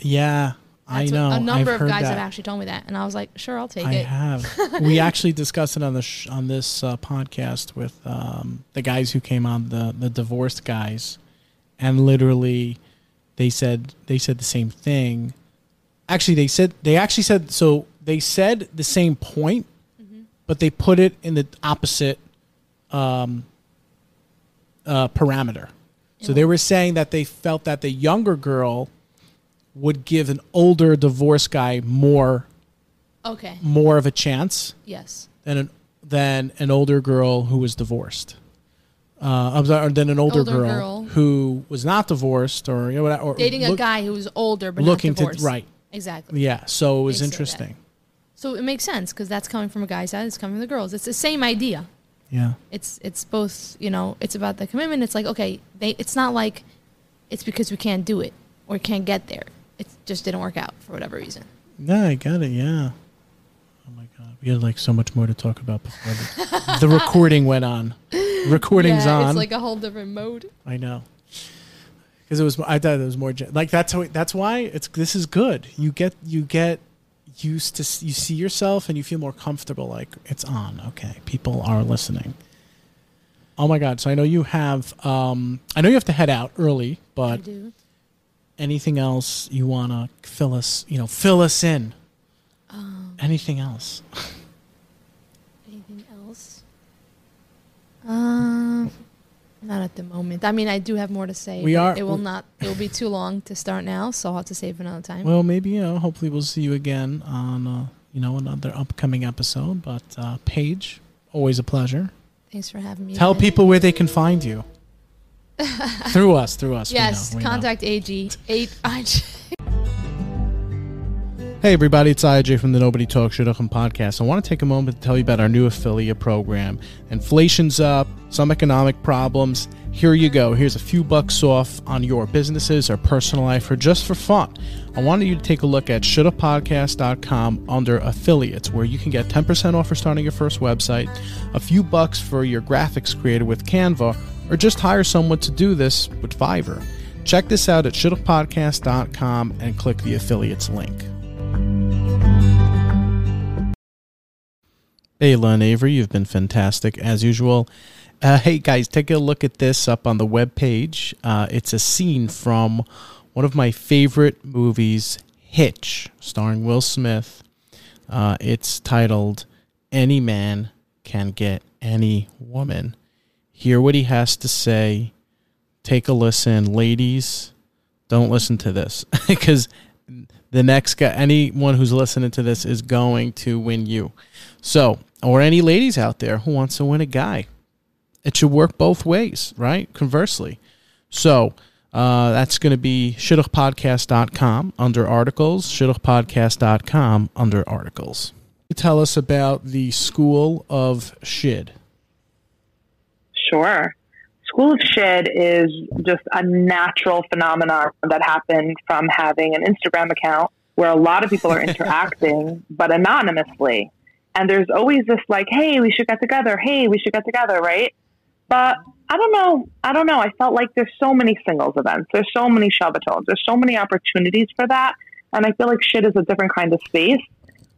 [SPEAKER 2] yeah i know
[SPEAKER 3] What, a number
[SPEAKER 2] I've
[SPEAKER 3] of guys
[SPEAKER 2] that.
[SPEAKER 3] have actually told me that, and I was like, "Sure, I'll take
[SPEAKER 2] I
[SPEAKER 3] it."
[SPEAKER 2] have. we actually discussed it on the sh- on this uh, podcast with um, the guys who came on the the divorced guys, and literally, they said they said the same thing. Actually, they said they actually said so. They said the same point,
[SPEAKER 3] Mm-hmm.
[SPEAKER 2] but they put it in the opposite um, uh, parameter. So they were saying that they felt that the younger girl would give an older divorced guy more
[SPEAKER 3] Okay.
[SPEAKER 2] more of a chance
[SPEAKER 3] Yes.
[SPEAKER 2] than an than an older girl who was divorced. Uh, I'm sorry, than an older,
[SPEAKER 3] Older
[SPEAKER 2] girl,
[SPEAKER 3] girl.
[SPEAKER 2] who was not divorced or you know or
[SPEAKER 3] dating a guy who was older but
[SPEAKER 2] looking to right.
[SPEAKER 3] Exactly.
[SPEAKER 2] Yeah, so it was
[SPEAKER 3] They say that.
[SPEAKER 2] interesting.
[SPEAKER 3] So it makes sense because that's coming from a guy's side. It's coming from the girls. It's the same idea.
[SPEAKER 2] Yeah,
[SPEAKER 3] It's it's both. You know, it's about the commitment. It's like okay, they. It's not like it's because we can't do it or can't get there. It just didn't work out for whatever reason.
[SPEAKER 2] yeah, I got it. Yeah. Oh my god, we had like so much more to talk about before the, the recording went on. Recording's
[SPEAKER 3] yeah,
[SPEAKER 2] on.
[SPEAKER 3] It's like a whole different mode.
[SPEAKER 2] I know. Because it was, I thought it was more like that's how. That's why it's. This is good. You get you get used to. You see yourself and you feel more comfortable. Like it's on. Okay, people are listening. Oh my god! So I know you have. Um, I know you have to head out early, but anything else you wanna fill us? You know, fill us in.
[SPEAKER 3] Um,
[SPEAKER 2] Anything else?
[SPEAKER 3] anything else? Um, not at the moment. I mean, I do have more to say.
[SPEAKER 2] We are-
[SPEAKER 3] It will not. It will be too long to start now, so I'll have to save another time.
[SPEAKER 2] Well, maybe you know. Hopefully, we'll see you again on uh, you know another upcoming episode. But uh, Paige, always a pleasure.
[SPEAKER 3] Thanks for having me.
[SPEAKER 2] Tell
[SPEAKER 3] again.
[SPEAKER 2] people where they can find you. through us, through us. we
[SPEAKER 3] Yes,
[SPEAKER 2] know, we know.
[SPEAKER 3] contact AG. Eight. I-
[SPEAKER 2] Hey everybody, it's IJ from the Nobody Talks Shidduchim podcast. I want to take a moment to tell you about our new affiliate program. Inflation's up, some economic problems. Here you go. Here's a few bucks off on your businesses or personal life or just for fun. I wanted you to take a look at shidduchpodcast.com under affiliates where you can get 10% off for starting your first website, a few bucks for your graphics created with Canva, or just hire someone to do this with Fiverr. Check this out at shidduchpodcast.com and click the affiliates link. Ayla and Avery, you've been fantastic as usual. Uh, hey guys, take a look at this up on the web page. Uh, it's a scene from one of my favorite movies, Hitch, starring Will Smith. Uh, it's titled "Any Man Can Get Any Woman." Hear what he has to say. Take a listen, ladies. Don't listen to this because the next guy, anyone who's listening to this, is going to win you. So, or any ladies out there who wants to win a guy, it should work both ways, right? Conversely. So, uh, that's going to be shidduchpodcast.com under articles, shidduchpodcast.com under articles. Tell us about the School of Shid.
[SPEAKER 4] Sure. School of Shid is just a natural phenomenon that happened from having an Instagram account where a lot of people are interacting, but anonymously. And there's always this like, hey, we should get together. Hey, we should get together, right? But I don't know. I don't know. I felt like there's so many singles events. There's so many Shabbatons. There's so many opportunities for that. And I feel like Shid is a different kind of space.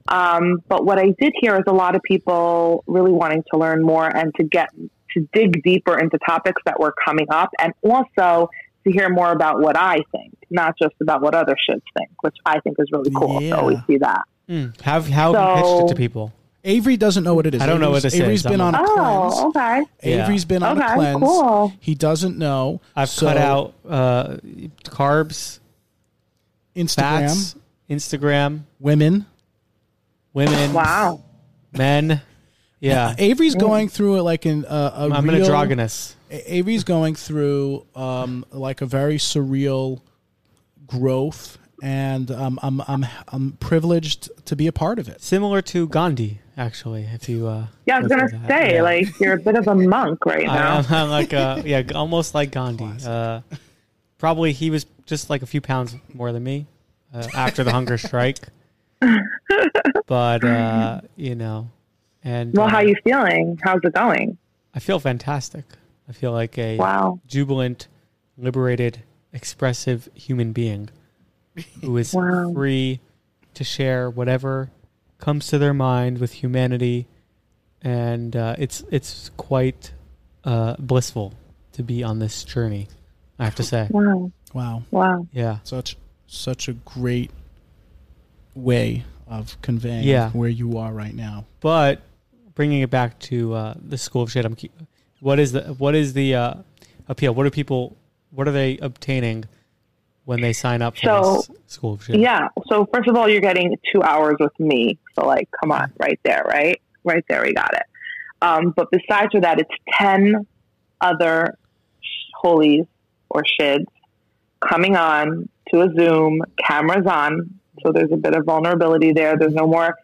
[SPEAKER 4] Um, but what I did hear is a lot of people really wanting to learn more and to get to dig deeper into topics that were coming up and also to hear more about what I think, not just about what other shids think, which I think is really cool
[SPEAKER 2] Yeah.
[SPEAKER 4] to always see that.
[SPEAKER 5] Mm. How how have you pitched it to people?
[SPEAKER 2] Avery doesn't know what it is.
[SPEAKER 5] I don't know what
[SPEAKER 2] Avery's
[SPEAKER 5] is.
[SPEAKER 2] Avery's been on a cleanse.
[SPEAKER 4] Oh, okay.
[SPEAKER 5] Yeah.
[SPEAKER 2] Avery's been on a cleanse.
[SPEAKER 4] cool.
[SPEAKER 2] He doesn't know.
[SPEAKER 5] I've
[SPEAKER 2] So,
[SPEAKER 5] cut out uh, carbs,
[SPEAKER 2] Instagram,
[SPEAKER 5] fats, Instagram,
[SPEAKER 2] women.
[SPEAKER 5] women,
[SPEAKER 4] Wow.
[SPEAKER 5] men. Yeah,
[SPEAKER 2] Avery's going through it like in uh, a
[SPEAKER 5] I'm an
[SPEAKER 2] real,
[SPEAKER 5] androgynous.
[SPEAKER 2] A- Avery's going through um, like a very surreal growth, and um, I'm I'm I'm privileged to be a part of it.
[SPEAKER 5] Similar to Gandhi, actually. If you uh,
[SPEAKER 4] Yeah, I was gonna
[SPEAKER 5] that.
[SPEAKER 4] say,
[SPEAKER 5] Yeah.
[SPEAKER 4] like you're a bit of a monk right
[SPEAKER 5] I-
[SPEAKER 4] now.
[SPEAKER 5] I'm, I'm like uh, yeah, almost like Gandhi. Uh, probably he was just like a few pounds more than me uh, after the hunger strike. But uh, you know, and
[SPEAKER 4] well,
[SPEAKER 5] uh,
[SPEAKER 4] how are you feeling? How's it going?
[SPEAKER 5] I feel fantastic. I feel like a
[SPEAKER 4] Wow.
[SPEAKER 5] jubilant, liberated, expressive human being who is
[SPEAKER 4] Wow.
[SPEAKER 5] free to share whatever comes to their mind with humanity, and uh, it's it's quite uh, blissful to be on this journey. I have to say,
[SPEAKER 4] Wow.
[SPEAKER 2] Wow,
[SPEAKER 4] Wow.
[SPEAKER 5] yeah,
[SPEAKER 2] such such a great way of conveying
[SPEAKER 5] Yeah.
[SPEAKER 2] where you are right now.
[SPEAKER 5] but bringing it back to uh, the school of shid, I'm. cu- What is the what is the uh, appeal? What are people? What are they obtaining when they sign up for
[SPEAKER 4] So,
[SPEAKER 5] this school of shid?
[SPEAKER 4] Yeah. So first of all, you're getting two hours with me. So like, come on, right there, right, right there, we got it. Um, but besides for that, it's ten other holies or shids coming on to a Zoom, cameras on. So there's a bit of vulnerability there. There's no more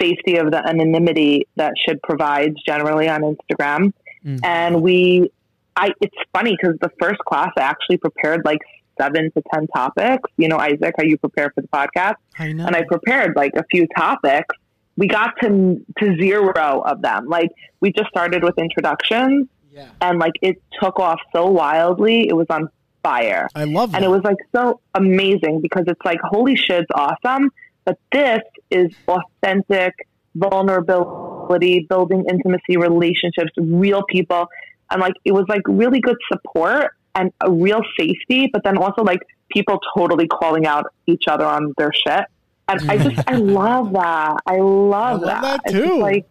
[SPEAKER 4] safety of the anonymity that shid provides generally on Instagram.
[SPEAKER 5] Mm.
[SPEAKER 4] And we, I, it's funny because the first class I actually prepared like seven to 10 topics. You know, Isaac, how you prepare for the podcast.
[SPEAKER 2] I know.
[SPEAKER 4] And I prepared like a few topics. We got to, to zero of them. Like we just started with introductions
[SPEAKER 2] yeah,
[SPEAKER 4] and like it took off so wildly. It was on fire.
[SPEAKER 2] I love that.
[SPEAKER 4] And it was like so amazing because it's like, holy shit's awesome. But this is authentic vulnerability, building intimacy, relationships, real people. And like, it was like really good support and a real safety, but then also like people totally calling out each other on their shit. And I just, I love that. I love,
[SPEAKER 2] I love that
[SPEAKER 4] It's just
[SPEAKER 2] too.
[SPEAKER 4] like,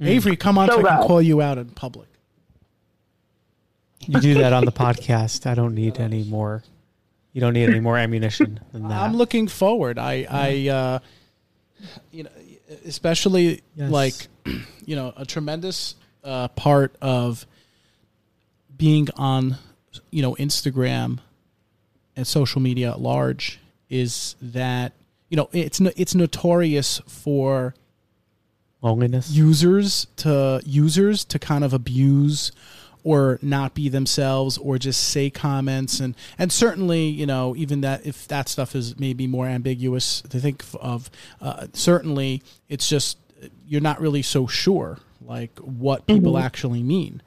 [SPEAKER 2] Avery, come on,
[SPEAKER 4] So
[SPEAKER 2] so I can
[SPEAKER 4] good.
[SPEAKER 2] call you out in public.
[SPEAKER 5] You do that on the podcast. I don't need any more. You don't need any more ammunition than that.
[SPEAKER 2] I'm looking forward. I, I, uh, you know, especially
[SPEAKER 5] Yes.
[SPEAKER 2] like, you know, a tremendous uh, part of being on, you know, Instagram and social media at large is that you know it's no, it's notorious for
[SPEAKER 5] Loneliness.
[SPEAKER 2] users to users to kind of abuse or not be themselves or just say comments. And and certainly you know even that if that stuff is maybe more ambiguous to think of uh, certainly it's just you're not really so sure like what people actually mean.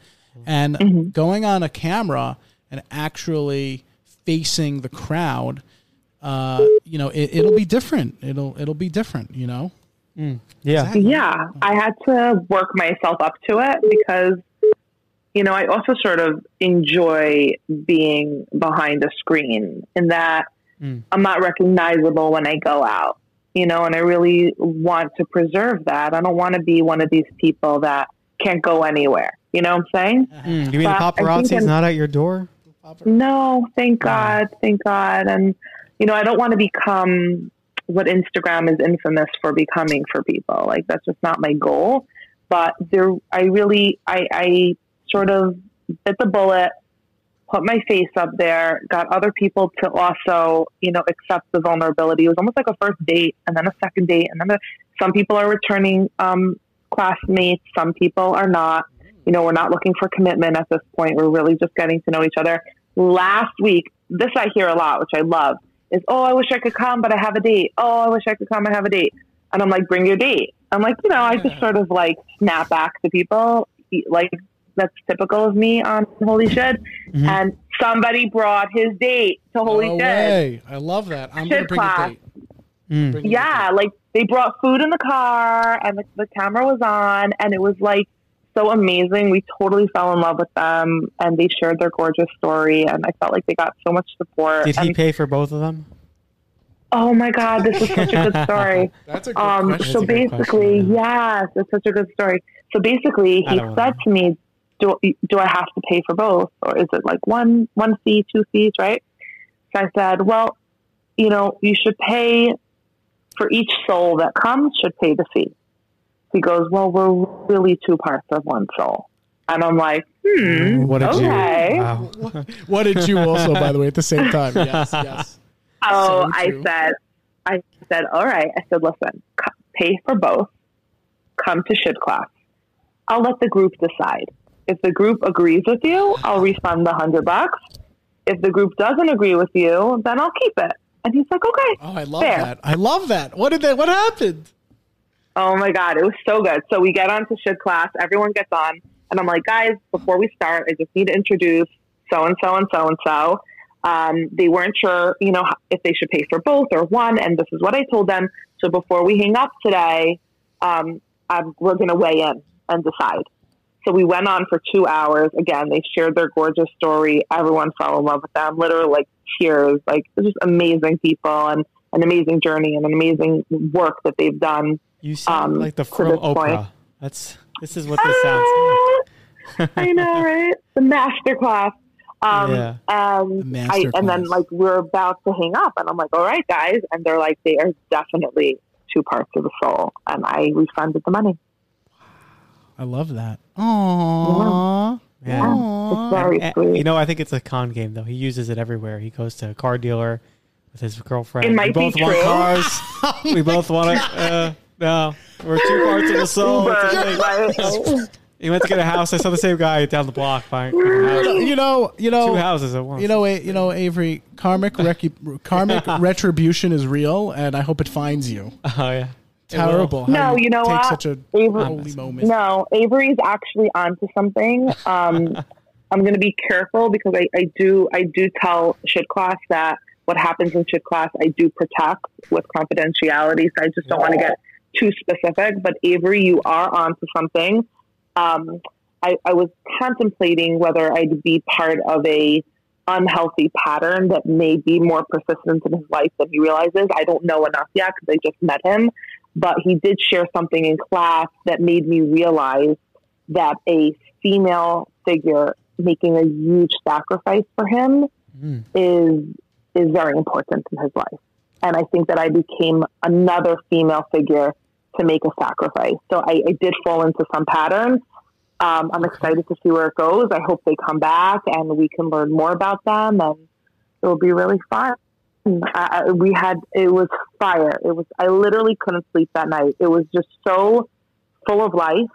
[SPEAKER 2] And going on a camera and actually facing the crowd uh, you know it, it'll be different. It'll it'll be different you know?
[SPEAKER 5] Yeah.
[SPEAKER 4] Yeah, I had to work myself up to it because, you know, I also sort of enjoy being behind a screen in that
[SPEAKER 5] Mm.
[SPEAKER 4] I'm not recognizable when I go out, you know, and I really want to preserve that. I don't want to be one of these people that can't go anywhere. You know what I'm saying?
[SPEAKER 5] Mm, you mean the
[SPEAKER 4] But I think
[SPEAKER 5] paparazzi's
[SPEAKER 4] I'm-
[SPEAKER 5] not at your door?
[SPEAKER 4] No, thank God, thank God. And you know, I don't want to become what Instagram is infamous for becoming for people. Like that's just not my goal. But there, I really, I, I sort of bit the bullet, put my face up there, got other people to also, you know, accept the vulnerability. It was almost like a first date, and then a second date, and then a, some people are returning um, classmates, some people are not. You know, we're not looking for commitment at this point. We're really just getting to know each other. Last week, this I hear a lot, which I love, is, oh, I wish I could come, but I have a date. Oh, I wish I could come, I have a date. And I'm like, bring your date. I'm like, you know, I just sort of like snap back to people. Like, that's typical of me on Holy Shid.
[SPEAKER 5] Mhm.
[SPEAKER 4] And somebody brought his date to Holy
[SPEAKER 2] no
[SPEAKER 4] Shit.
[SPEAKER 2] way. I love that. I'm gonna
[SPEAKER 4] Shit
[SPEAKER 2] bring a
[SPEAKER 4] class.
[SPEAKER 2] date.
[SPEAKER 5] Mm.
[SPEAKER 4] Yeah, like they brought food in the car and the, the camera was on, and it was like so amazing. We totally fell in love with them, and they shared their gorgeous story, and I felt like they got so much support.
[SPEAKER 5] Did he
[SPEAKER 4] and,
[SPEAKER 5] pay for both of them?
[SPEAKER 4] oh my God, this is such a good story.
[SPEAKER 2] That's a good
[SPEAKER 4] Um,
[SPEAKER 2] question.
[SPEAKER 4] so
[SPEAKER 5] a
[SPEAKER 4] basically,
[SPEAKER 5] question,
[SPEAKER 4] yes, it's such a good story. So basically, he said to me, "Do do I have to pay for both, or is it like one one fee, two fees, right?" So I said, "Well, you know, you should pay for each soul that comes. Should pay the fee." He goes, "Well, we're really two parts of one soul," and I'm like, "Hmm,
[SPEAKER 5] What did Jew.
[SPEAKER 4] okay."
[SPEAKER 5] Wow.
[SPEAKER 2] What did you also, by the way, at the same time? Yes, yes.
[SPEAKER 4] Oh,
[SPEAKER 2] So
[SPEAKER 4] I said, I said, all right. I said, listen, pay for both. Come to shid class. I'll let the group decide. If the group agrees with you, I'll refund the hundred bucks. If the group doesn't agree with you, then I'll keep it. And he's like, okay.
[SPEAKER 2] Oh, I love
[SPEAKER 4] Fair.
[SPEAKER 2] that. I love that. What did that? What happened?
[SPEAKER 4] Oh my God, it was so good. So we get on to shid class, everyone gets on, and I'm like, guys, before we start, I just need to introduce so and so and so and so. Um, they weren't sure, you know, if they should pay for both or one, and this is what I told them. So before we hang up today, um, I'm, we're going to weigh in and decide. So we went on for two hours. Again, they shared their gorgeous story. Everyone fell in love with them. Literally, like tears. Like just amazing people and an amazing journey and an amazing work that they've done.
[SPEAKER 5] You sound
[SPEAKER 4] Um,
[SPEAKER 5] like the from Oprah.
[SPEAKER 4] point.
[SPEAKER 5] That's this is what this sounds like.
[SPEAKER 4] I know, right? The master class. Um,
[SPEAKER 5] Yeah.
[SPEAKER 4] and
[SPEAKER 2] The
[SPEAKER 4] I, and then like we're about to hang up, and I'm like, all right, guys, and they're like, they are definitely two parts of the soul, and I refunded the money.
[SPEAKER 2] I love that. Aww.
[SPEAKER 5] Yeah.
[SPEAKER 4] Yeah, it's very
[SPEAKER 5] And-
[SPEAKER 4] sweet.
[SPEAKER 5] you know, I think it's a con game though. He uses it everywhere. He goes to a car dealer with his girlfriend.
[SPEAKER 4] It might
[SPEAKER 5] we
[SPEAKER 4] be
[SPEAKER 5] both want
[SPEAKER 4] true.
[SPEAKER 5] cars. we both want to. Uh, no, we're two parts of the soul. It's a He went to get a house. I saw the same guy down the block buying a house.
[SPEAKER 2] You know, you know,
[SPEAKER 5] two houses at once.
[SPEAKER 2] You know, you know, Avery. Karmic, recu- karmic retribution is real, and I hope it finds you.
[SPEAKER 5] oh yeah. It will.
[SPEAKER 2] Terrible. how
[SPEAKER 4] No, you know
[SPEAKER 2] take
[SPEAKER 4] what?
[SPEAKER 2] such a
[SPEAKER 4] Avery,
[SPEAKER 2] holy moment.
[SPEAKER 4] no, Avery's actually onto something. Um, I'm going to be careful because I, I do I do tell shid class that what happens in shid class I do protect with confidentiality. So I just don't want to get too specific. But Avery, you are onto something. Um, I, I was contemplating whether I'd be part of a unhealthy pattern that may be more persistent in his life than he realizes. I don't know enough yet because I just met him, but he did share something in class that made me realize that a female figure making a huge sacrifice for him
[SPEAKER 5] Mm.
[SPEAKER 4] is is very important in his life. And I think that I became another female figure to make a sacrifice. So I, I did fall into some patterns. Um, I'm excited to see where it goes. I hope they come back and we can learn more about them, and it will be really fun. I, I- we had it was fire. It was I literally couldn't sleep that night. It was just so full of life.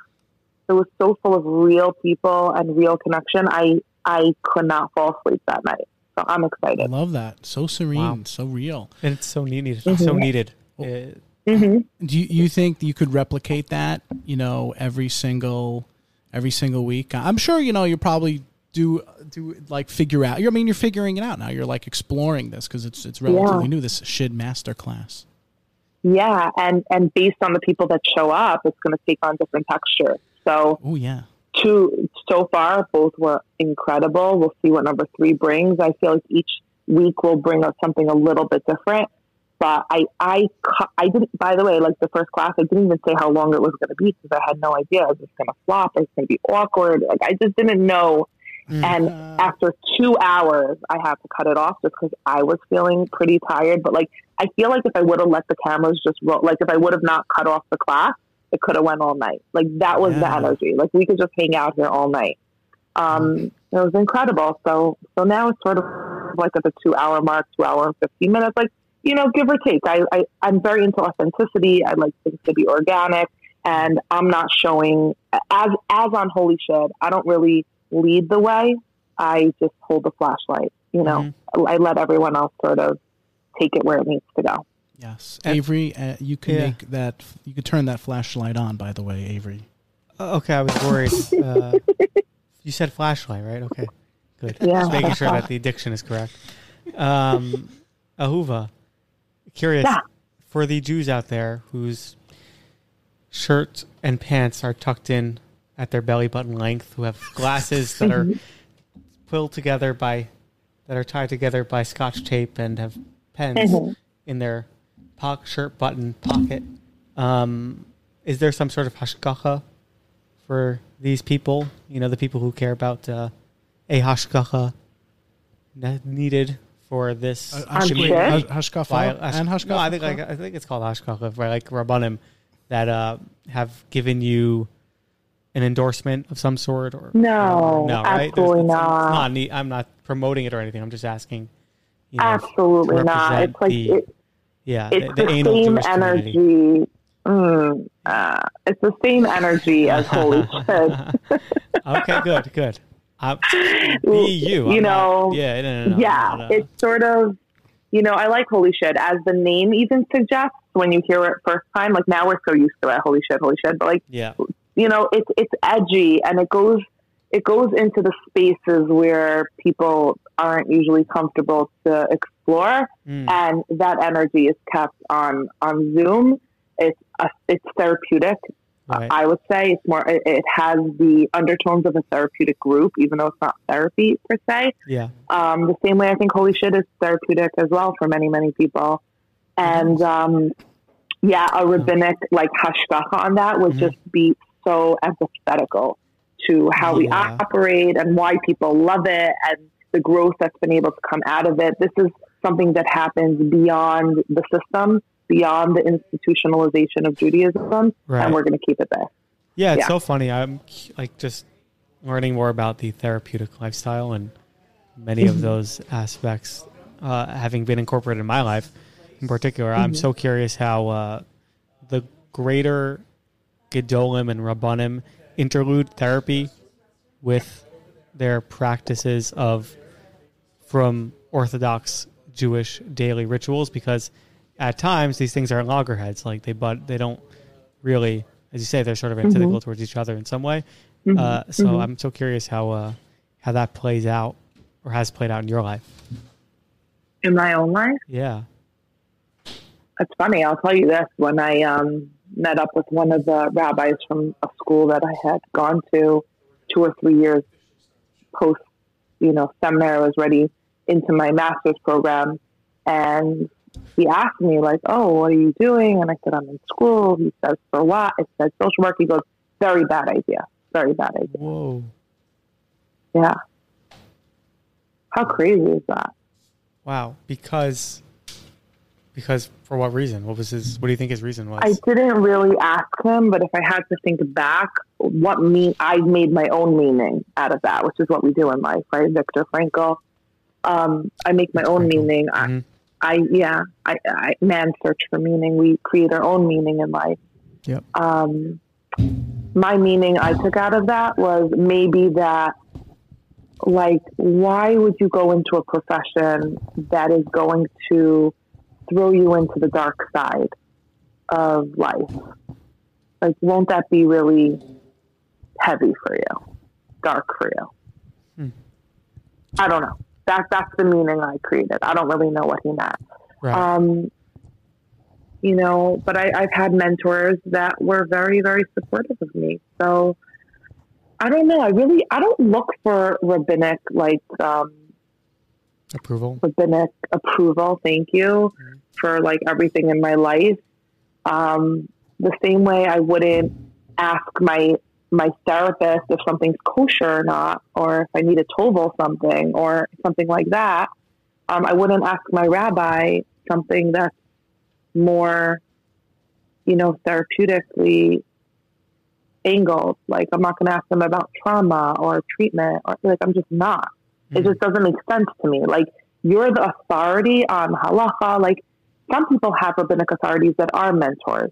[SPEAKER 4] It was so full of real people and real connection. I I could not fall asleep that night. So I'm
[SPEAKER 2] I
[SPEAKER 4] excited.
[SPEAKER 2] love that. So serene,
[SPEAKER 5] Wow.
[SPEAKER 2] so real.
[SPEAKER 5] And it's so needed.
[SPEAKER 4] Mm-hmm.
[SPEAKER 5] So needed. Uh,
[SPEAKER 4] hmm
[SPEAKER 2] Do you, you think you could replicate that? You know, every single every single week. I'm sure you know you're probably do do like figure out. I mean, you're figuring it out now. You're like exploring this because it's it's relatively
[SPEAKER 4] Yeah.
[SPEAKER 2] new. This shid masterclass.
[SPEAKER 4] Yeah, and and based on the people that show up, it's going to take on different texture. So
[SPEAKER 2] Oh yeah.
[SPEAKER 4] two so far, both were incredible. We'll see what number three brings. I feel like each week will bring us something a little bit different. But I, I, I didn't. By the way, like the first class, I didn't even say how long it was going to be because I had no idea. It going to flop? Is it going to be awkward? Like I just didn't know. Mm. And uh. after two hours, I had to cut it off just because I was feeling pretty tired. But like, I feel like if I would have let the cameras just roll, like if I would have not cut off the class, it could have went all night. Like that was the energy. Like we could just hang out here all night. Um, mm. it was incredible. So, so now it's sort of like at the two hour mark, two hour and 15 minutes, like, you know, give or take. I, I, I'm very into authenticity. I like things to be organic and I'm not showing as, as on Holy Shid. I don't really lead the way. I just hold the flashlight, you know, I let everyone else sort of take it where it needs to go.
[SPEAKER 2] Yes,
[SPEAKER 5] And-
[SPEAKER 2] Avery, uh, you can
[SPEAKER 5] Yeah.
[SPEAKER 2] make that. You could turn that flashlight on. By the way, Avery.
[SPEAKER 5] Uh, okay, I was worried. Uh, you said flashlight, right? Okay, good.
[SPEAKER 4] Yeah.
[SPEAKER 5] Just making sure that the addiction is correct. Um, Ahuva, curious
[SPEAKER 4] Yeah.
[SPEAKER 5] for the Jews out there whose shirt and pants are tucked in at their belly button length, who have glasses that are pulled together by that are tied together by scotch tape and have pens
[SPEAKER 4] Mhm.
[SPEAKER 5] in their po- shirt button pocket. Um, is there some sort of hashgacha for these people? You know, the people who care about uh, a hashgacha needed for this.
[SPEAKER 2] Uh,
[SPEAKER 4] I'm
[SPEAKER 2] Hash-
[SPEAKER 4] sure.
[SPEAKER 2] wait, Hash- Hashkafa
[SPEAKER 5] File-
[SPEAKER 2] and Hashkafa.
[SPEAKER 5] No, I think like I think it's called hashgacha, right? Like rabbanim that uh, have given you an endorsement of some sort, or
[SPEAKER 4] No,
[SPEAKER 5] or no, right?
[SPEAKER 4] absolutely
[SPEAKER 5] it's, it's
[SPEAKER 4] not.
[SPEAKER 5] not neat. I'm not promoting it or anything. I'm just asking. You know,
[SPEAKER 4] Absolutely not. It's like,
[SPEAKER 5] the-
[SPEAKER 4] it,
[SPEAKER 5] yeah,
[SPEAKER 4] it's
[SPEAKER 5] the,
[SPEAKER 4] the,
[SPEAKER 5] anal
[SPEAKER 4] same
[SPEAKER 5] community.
[SPEAKER 4] energy. Mm, uh, it's the same energy as Holy shit.
[SPEAKER 5] okay, good, good. Uh, be you.
[SPEAKER 4] You
[SPEAKER 5] I'm not-
[SPEAKER 4] know,
[SPEAKER 5] yeah, no, no, no,
[SPEAKER 4] yeah,
[SPEAKER 5] no.
[SPEAKER 4] it's sort of, you know, I like Holy shid as the name even suggests when you hear it first time. Like now we're so used to it, Holy shid, Holy shid. but like
[SPEAKER 5] yeah,
[SPEAKER 4] you know, it's it's edgy and it goes it goes into the spaces where people aren't usually comfortable to explore,
[SPEAKER 5] Mm,
[SPEAKER 4] and that energy is kept on on Zoom. It's a, it's therapeutic.
[SPEAKER 5] right.
[SPEAKER 4] I would say it's more. It, it has the undertones of a therapeutic group, even though it's not therapy per se.
[SPEAKER 5] yeah,
[SPEAKER 4] Um, the same way I think Holy Shid is therapeutic as well for many, many people. And um, yeah, a rabbinic like hashgacha on that would
[SPEAKER 5] Mhm.
[SPEAKER 4] just be so empathetical to how we
[SPEAKER 5] Yeah.
[SPEAKER 4] operate and why people love it and the growth that's been able to come out of it. This is something that happens beyond the system, beyond the institutionalization of Judaism,
[SPEAKER 5] right.
[SPEAKER 4] and we're going to keep it there.
[SPEAKER 5] Yeah, it's
[SPEAKER 4] Yeah.
[SPEAKER 5] so funny. I'm like just learning more about the therapeutic lifestyle and many of those aspects uh, having been incorporated in my life. In particular, I'm so curious how uh, the greater Gedolim and Rabbanim interlude therapy with their practices of from Orthodox Jewish daily rituals because at times these things are loggerheads. Like they but they don't really as you say they're sort of antithetical towards each other in some way. Uh, so i'm so curious how uh, how that plays out or has played out in your life.
[SPEAKER 4] In my own life,
[SPEAKER 5] yeah.
[SPEAKER 4] It's funny. I'll tell you this: when I um, met up with one of the rabbis from a school that I had gone to two or three years post, you know, seminary, I was ready into my master's program, and he asked me like, "Oh, what are you doing?" And I said, "I'm in school." He says, "For what?" I said, "Social work." He goes, "Very bad idea. Very bad idea."
[SPEAKER 5] whoa
[SPEAKER 4] Yeah. How crazy is that?
[SPEAKER 5] wow because because for what reason what was his what do you think his reason was
[SPEAKER 4] I didn't really ask him, but if I had to think back, what mean I made my own meaning out of that, which is what we do in life, right? Viktor Frankl. Um, I make my own
[SPEAKER 5] Frankl.
[SPEAKER 4] meaning. I,
[SPEAKER 5] Mhm.
[SPEAKER 4] I yeah, I, I man search for meaning. We create our own meaning in life.
[SPEAKER 2] Yep.
[SPEAKER 4] Um, my meaning I took out of that was maybe that, like, why would you go into a profession that is going to throw you into the dark side of life? Like, won't that be really heavy for you, dark for you?
[SPEAKER 5] Hmm.
[SPEAKER 4] I don't know. That that's the meaning I created. I don't really know what he meant.
[SPEAKER 5] Right.
[SPEAKER 4] Um, you know, but I, I've had mentors that were very, very supportive of me. So I don't know. I really, I don't look for rabbinic, like, um,
[SPEAKER 5] Approval.
[SPEAKER 4] The rabbinic approval. Thank you
[SPEAKER 5] Mhm.
[SPEAKER 4] for like everything in my life. Um, the same way I wouldn't ask my my therapist if something's kosher or not, or if I need to tovel something or something like that. Um, I wouldn't ask my rabbi something that's more, you know, therapeutically angled. Like I'm not going to ask them about trauma or treatment, or like I'm just not. It just doesn't make sense to me. Like you're the authority on halacha. Like some people have rabbinic authorities that are mentors.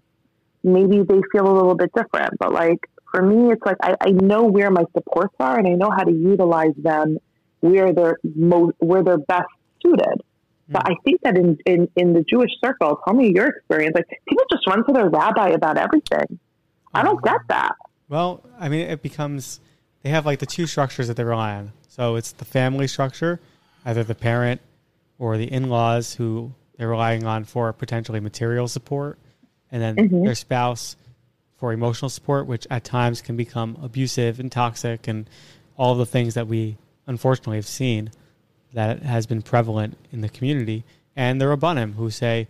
[SPEAKER 4] Maybe they feel a little bit different, but like for me, it's like I, I know where my supports are and I know how to utilize them where they're most where they're best suited. Hmm. But I think that in, in, in the Jewish circle, tell me your experience. Like people just run to their rabbi about everything. I don't uh-huh. get that.
[SPEAKER 5] Well, I mean, it becomes they have like the two structures that they rely on. So it's the family structure, either the parent or the in-laws who they're relying on for potentially material support, and then
[SPEAKER 4] Mhm.
[SPEAKER 5] their spouse for emotional support, which at times can become abusive and toxic, and all the things that we unfortunately have seen that has been prevalent in the community. And the rabbanim who say,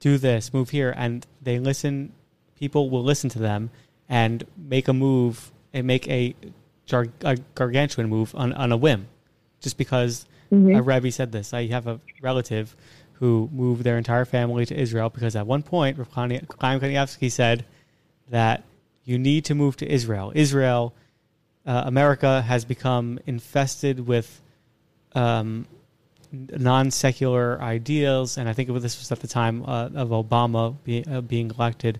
[SPEAKER 5] "Do this, move here," and they listen. People will listen to them and make a move and make a, jar- a gargantuan move on, on a whim, just because a Rebbe said this. I have a relative who moved their entire family to Israel because at one point, Rav Chaim Kanievsky said that you need to move to Israel. Israel, uh, America has become infested with um, non secular ideals, and I think this was at the time uh, of Obama be, uh, being elected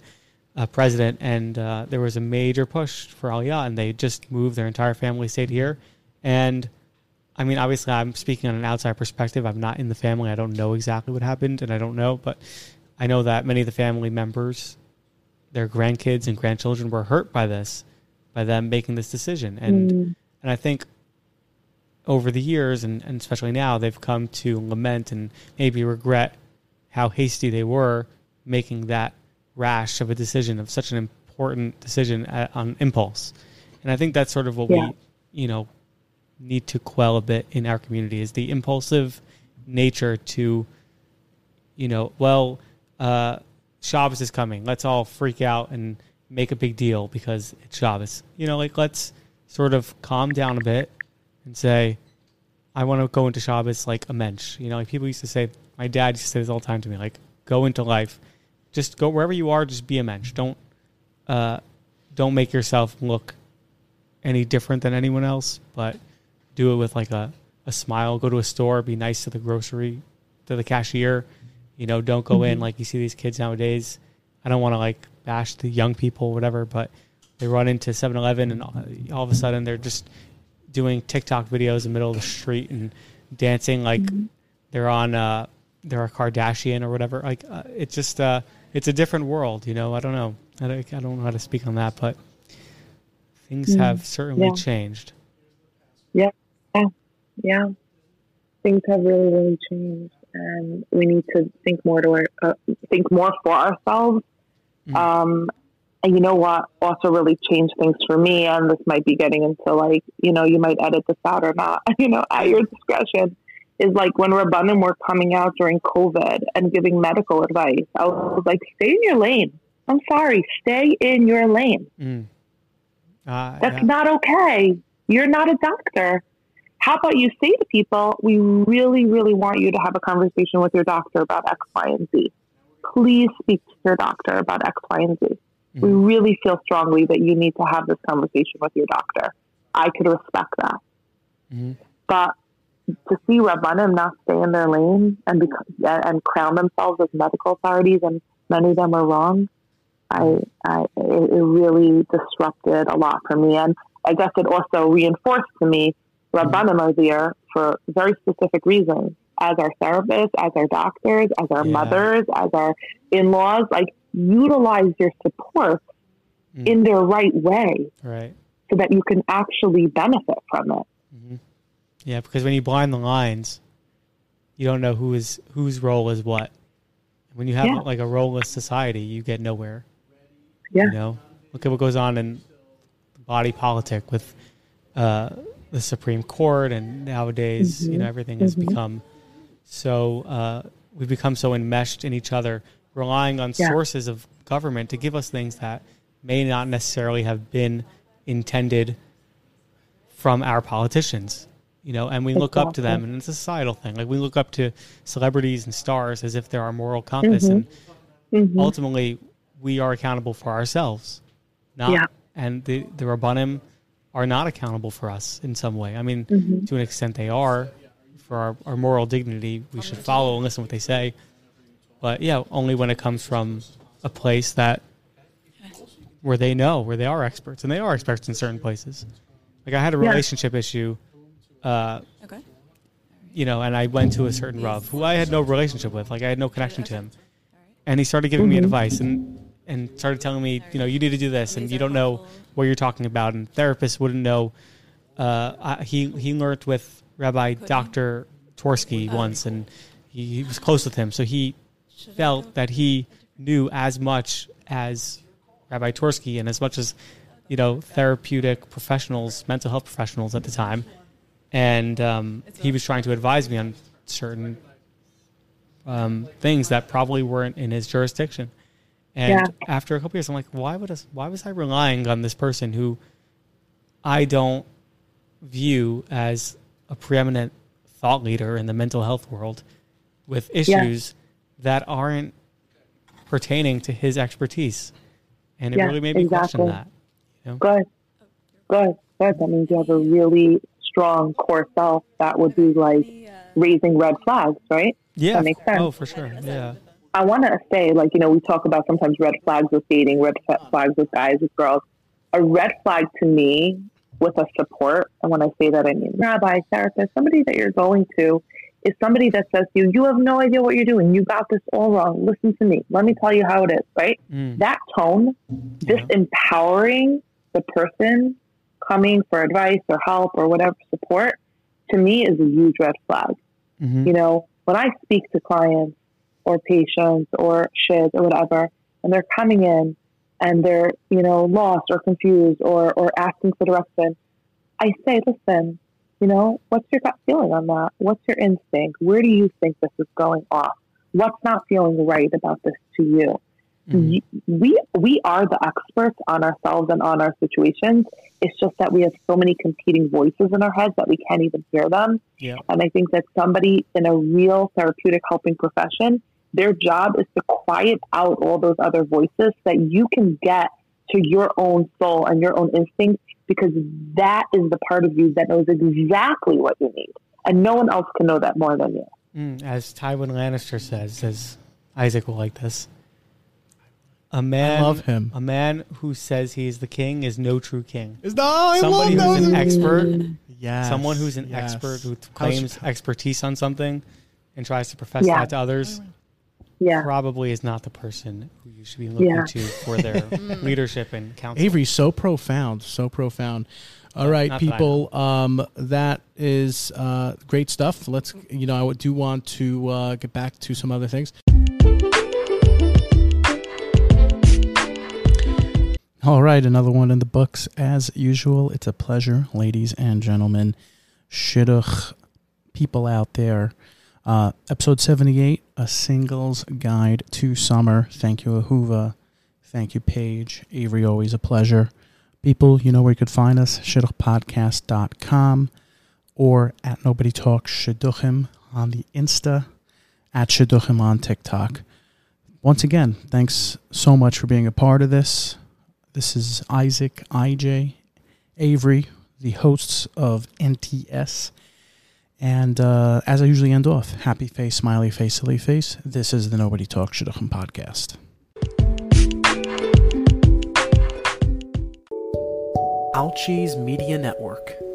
[SPEAKER 5] uh, president, and uh, there was a major push for Aliyah, and they just moved their entire family, stayed here, and I mean, obviously, I'm speaking on an outside perspective. I'm not in the family. I don't know exactly what happened, and I don't know, but I know that many of the family members, their grandkids and grandchildren, were hurt by this, by them making this decision, and and I think over the years, and, and especially now, they've come to lament and maybe regret how hasty they were making that rash of a decision of such an important decision at, on impulse. And I think that's sort of what
[SPEAKER 4] Yeah.
[SPEAKER 5] we, you know, need to quell a bit in our community is the impulsive nature to, you know, well, uh, Shabbos is coming. Let's all freak out and make a big deal because it's Shabbos. You know, like let's sort of calm down a bit and say, I want to go into Shabbos like a mensch. You know, like people used to say, my dad used to say this all the time to me, like, go into life. Just go wherever you are, just be a mensch. Don't, uh, don't make yourself look any different than anyone else, but do it with like a, a smile. Go to a store, be nice to the grocery, to the cashier. You know, don't go in like you see these kids nowadays. I don't want to like bash the young people, whatever, but they run into 7 Eleven and all, all of a sudden they're just doing TikTok videos in the middle of the street and dancing like they're on uh, they're a Kardashian or whatever. Like uh, it's just uh, it's a different world, you know. I don't know. I don't, I don't know how to speak on that, but things have certainly
[SPEAKER 4] Yeah.
[SPEAKER 5] changed.
[SPEAKER 4] Yeah, yeah, yeah, things have really, really changed, and we need to think more to our, uh, think more for ourselves.
[SPEAKER 5] Mhm.
[SPEAKER 4] Um, and you know what? Also, really changed things for me, and this might be getting into like, you know, you might edit this out or not. You know, at your discretion. Is like when Rabbanim were coming out during COVID and giving medical advice. I was like, stay in your lane. I'm sorry, stay in your lane.
[SPEAKER 5] Mm. Uh,
[SPEAKER 4] That's
[SPEAKER 5] yeah.
[SPEAKER 4] not okay. You're not a doctor. How about you say to people, we really, really want you to have a conversation with your doctor about X, Y, and Z. Please speak to your doctor about X, Y, and Z. We
[SPEAKER 5] Mhm.
[SPEAKER 4] really feel strongly that you need to have this conversation with your doctor. I could respect that.
[SPEAKER 5] Mhm.
[SPEAKER 4] But to see Rabbanim not stay in their lane and bec- and crown themselves as medical authorities, and many of them are wrong. I, I it, it really disrupted a lot for me, and I guess it also reinforced to me Rabbanim are there for very specific reasons. As our therapists, as our doctors, as our
[SPEAKER 5] Yeah.
[SPEAKER 4] mothers, as our in-laws, like utilize your support
[SPEAKER 5] Mm.
[SPEAKER 4] in their right way
[SPEAKER 5] Right.
[SPEAKER 4] so that you can actually benefit from it.
[SPEAKER 5] Yeah, because when you blind the lines, you don't know who is whose role is what. When you have
[SPEAKER 4] Yeah.
[SPEAKER 5] like a role-less society, you get nowhere.
[SPEAKER 4] Yeah.
[SPEAKER 5] You know, look at what goes on in body politic with uh, the Supreme Court, and nowadays, you know, everything has become so uh, we've become so enmeshed in each other, relying on
[SPEAKER 4] Yeah.
[SPEAKER 5] sources of government to give us things that may not necessarily have been intended from our politicians. You know, and we look up to them, and it's a societal thing. Like we look up to celebrities and stars as if they're our moral compass, and
[SPEAKER 4] Mhm.
[SPEAKER 5] ultimately we are accountable for ourselves. Not,
[SPEAKER 4] Yeah.
[SPEAKER 5] And the the rabbanim are not accountable for us in some way. I mean,
[SPEAKER 4] Mm-hmm.
[SPEAKER 5] to an extent they are. For our, our moral dignity, we should follow and listen to what they say. But yeah, only when it comes from a place that where they know, where they are experts, and they are experts in certain places. Like I had a
[SPEAKER 4] Yeah.
[SPEAKER 5] relationship issue, uh,
[SPEAKER 6] Okay.
[SPEAKER 5] you know, and I went to a certain Rav who I had no relationship with, like I had no connection to him, and he started giving me advice and and started telling me, you know, you need to do this, and you don't know what you're talking about, and therapists wouldn't know. Uh, I, he he learned with Rabbi Doctor Tversky once, and he, he was close with him, so he felt that he knew as much as Rabbi Tversky and as much as you know therapeutic professionals, mental health professionals at the time, and um, he was trying to advise me on certain um, things that probably weren't in his jurisdiction. And
[SPEAKER 4] Yeah.
[SPEAKER 5] after a couple years, I'm like, why would us, why was I relying on this person who I don't view as a preeminent thought leader in the mental health world with issues that aren't pertaining to his expertise? And it
[SPEAKER 4] Yeah,
[SPEAKER 5] really made me question
[SPEAKER 4] exactly.
[SPEAKER 5] that. You know?
[SPEAKER 4] Good. Good. Good. That means you have a really strong core self that would be like raising red flags, right?
[SPEAKER 5] Yeah.
[SPEAKER 4] That makes sense.
[SPEAKER 5] Oh, for sure. Yeah.
[SPEAKER 4] I want to say, like, you know, we talk about sometimes red flags with dating, red flags with guys, with girls. A red flag to me with a support, and when I say that, I mean rabbi, therapist, somebody that you're going to is somebody that says to you, you have no idea what you're doing. You got this all wrong. Listen to me. Let me tell you how it is, right?
[SPEAKER 5] Mm.
[SPEAKER 4] That tone, just empowering the person coming for advice or help or whatever support, to me is a huge red flag.
[SPEAKER 5] Mhm.
[SPEAKER 4] You know, when I speak to clients or patients or shit or whatever, and they're coming in and they're, you know, lost or confused or, or asking for direction, I say, listen, you know, what's your gut feeling on that? What's your instinct? Where do you think this is going off? What's not feeling right about this to you?
[SPEAKER 5] Mhm.
[SPEAKER 4] We we are the experts on ourselves and on our situations. It's just that we have so many competing voices in our heads that we can't even hear them.
[SPEAKER 5] Yeah.
[SPEAKER 4] And I think that somebody in a real therapeutic helping profession, their job is to quiet out all those other voices so that you can get to your own soul and your own instinct because that is the part of you that knows exactly what you need. And no one else can know that more than you.
[SPEAKER 5] Mm, as Tywin Lannister says, says Isaac will like this. A man,
[SPEAKER 2] love him.
[SPEAKER 5] A man who says he is the king is no true king.
[SPEAKER 2] Is no, I
[SPEAKER 5] Somebody
[SPEAKER 2] love
[SPEAKER 5] who's an expert,
[SPEAKER 2] Yes,
[SPEAKER 5] someone who's an
[SPEAKER 2] yes.
[SPEAKER 5] expert who claims expertise on something and tries to profess
[SPEAKER 4] Yeah.
[SPEAKER 5] that to others,
[SPEAKER 4] Yeah.
[SPEAKER 5] probably is not the person who you should be looking
[SPEAKER 4] Yeah.
[SPEAKER 5] to for their leadership and counsel.
[SPEAKER 2] Avery, so profound, so profound. All right,
[SPEAKER 5] Not that
[SPEAKER 2] people, um, that is uh, great stuff. Let's, you know, I do want to uh, get back to some other things. All right, another one in the books as usual. It's a pleasure, ladies and gentlemen. Shidduch people out there. Uh, episode 78, A Singles Guide to Summer. Thank you, Ahuva. Thank you, Paige. Avery, always a pleasure. People, you know where you could find us, shidduchpodcast.com or at Nobody Talks Shidduchim on the Insta, at Shidduchim on TikTok. Once again, thanks so much for being a part of this. This is Isaac, IJ, Avery, the hosts of NTS. And uh, as I usually end off, happy face, smiley face, silly face. This is the Nobody Talks Shidduchim podcast. Alchi's Media Network.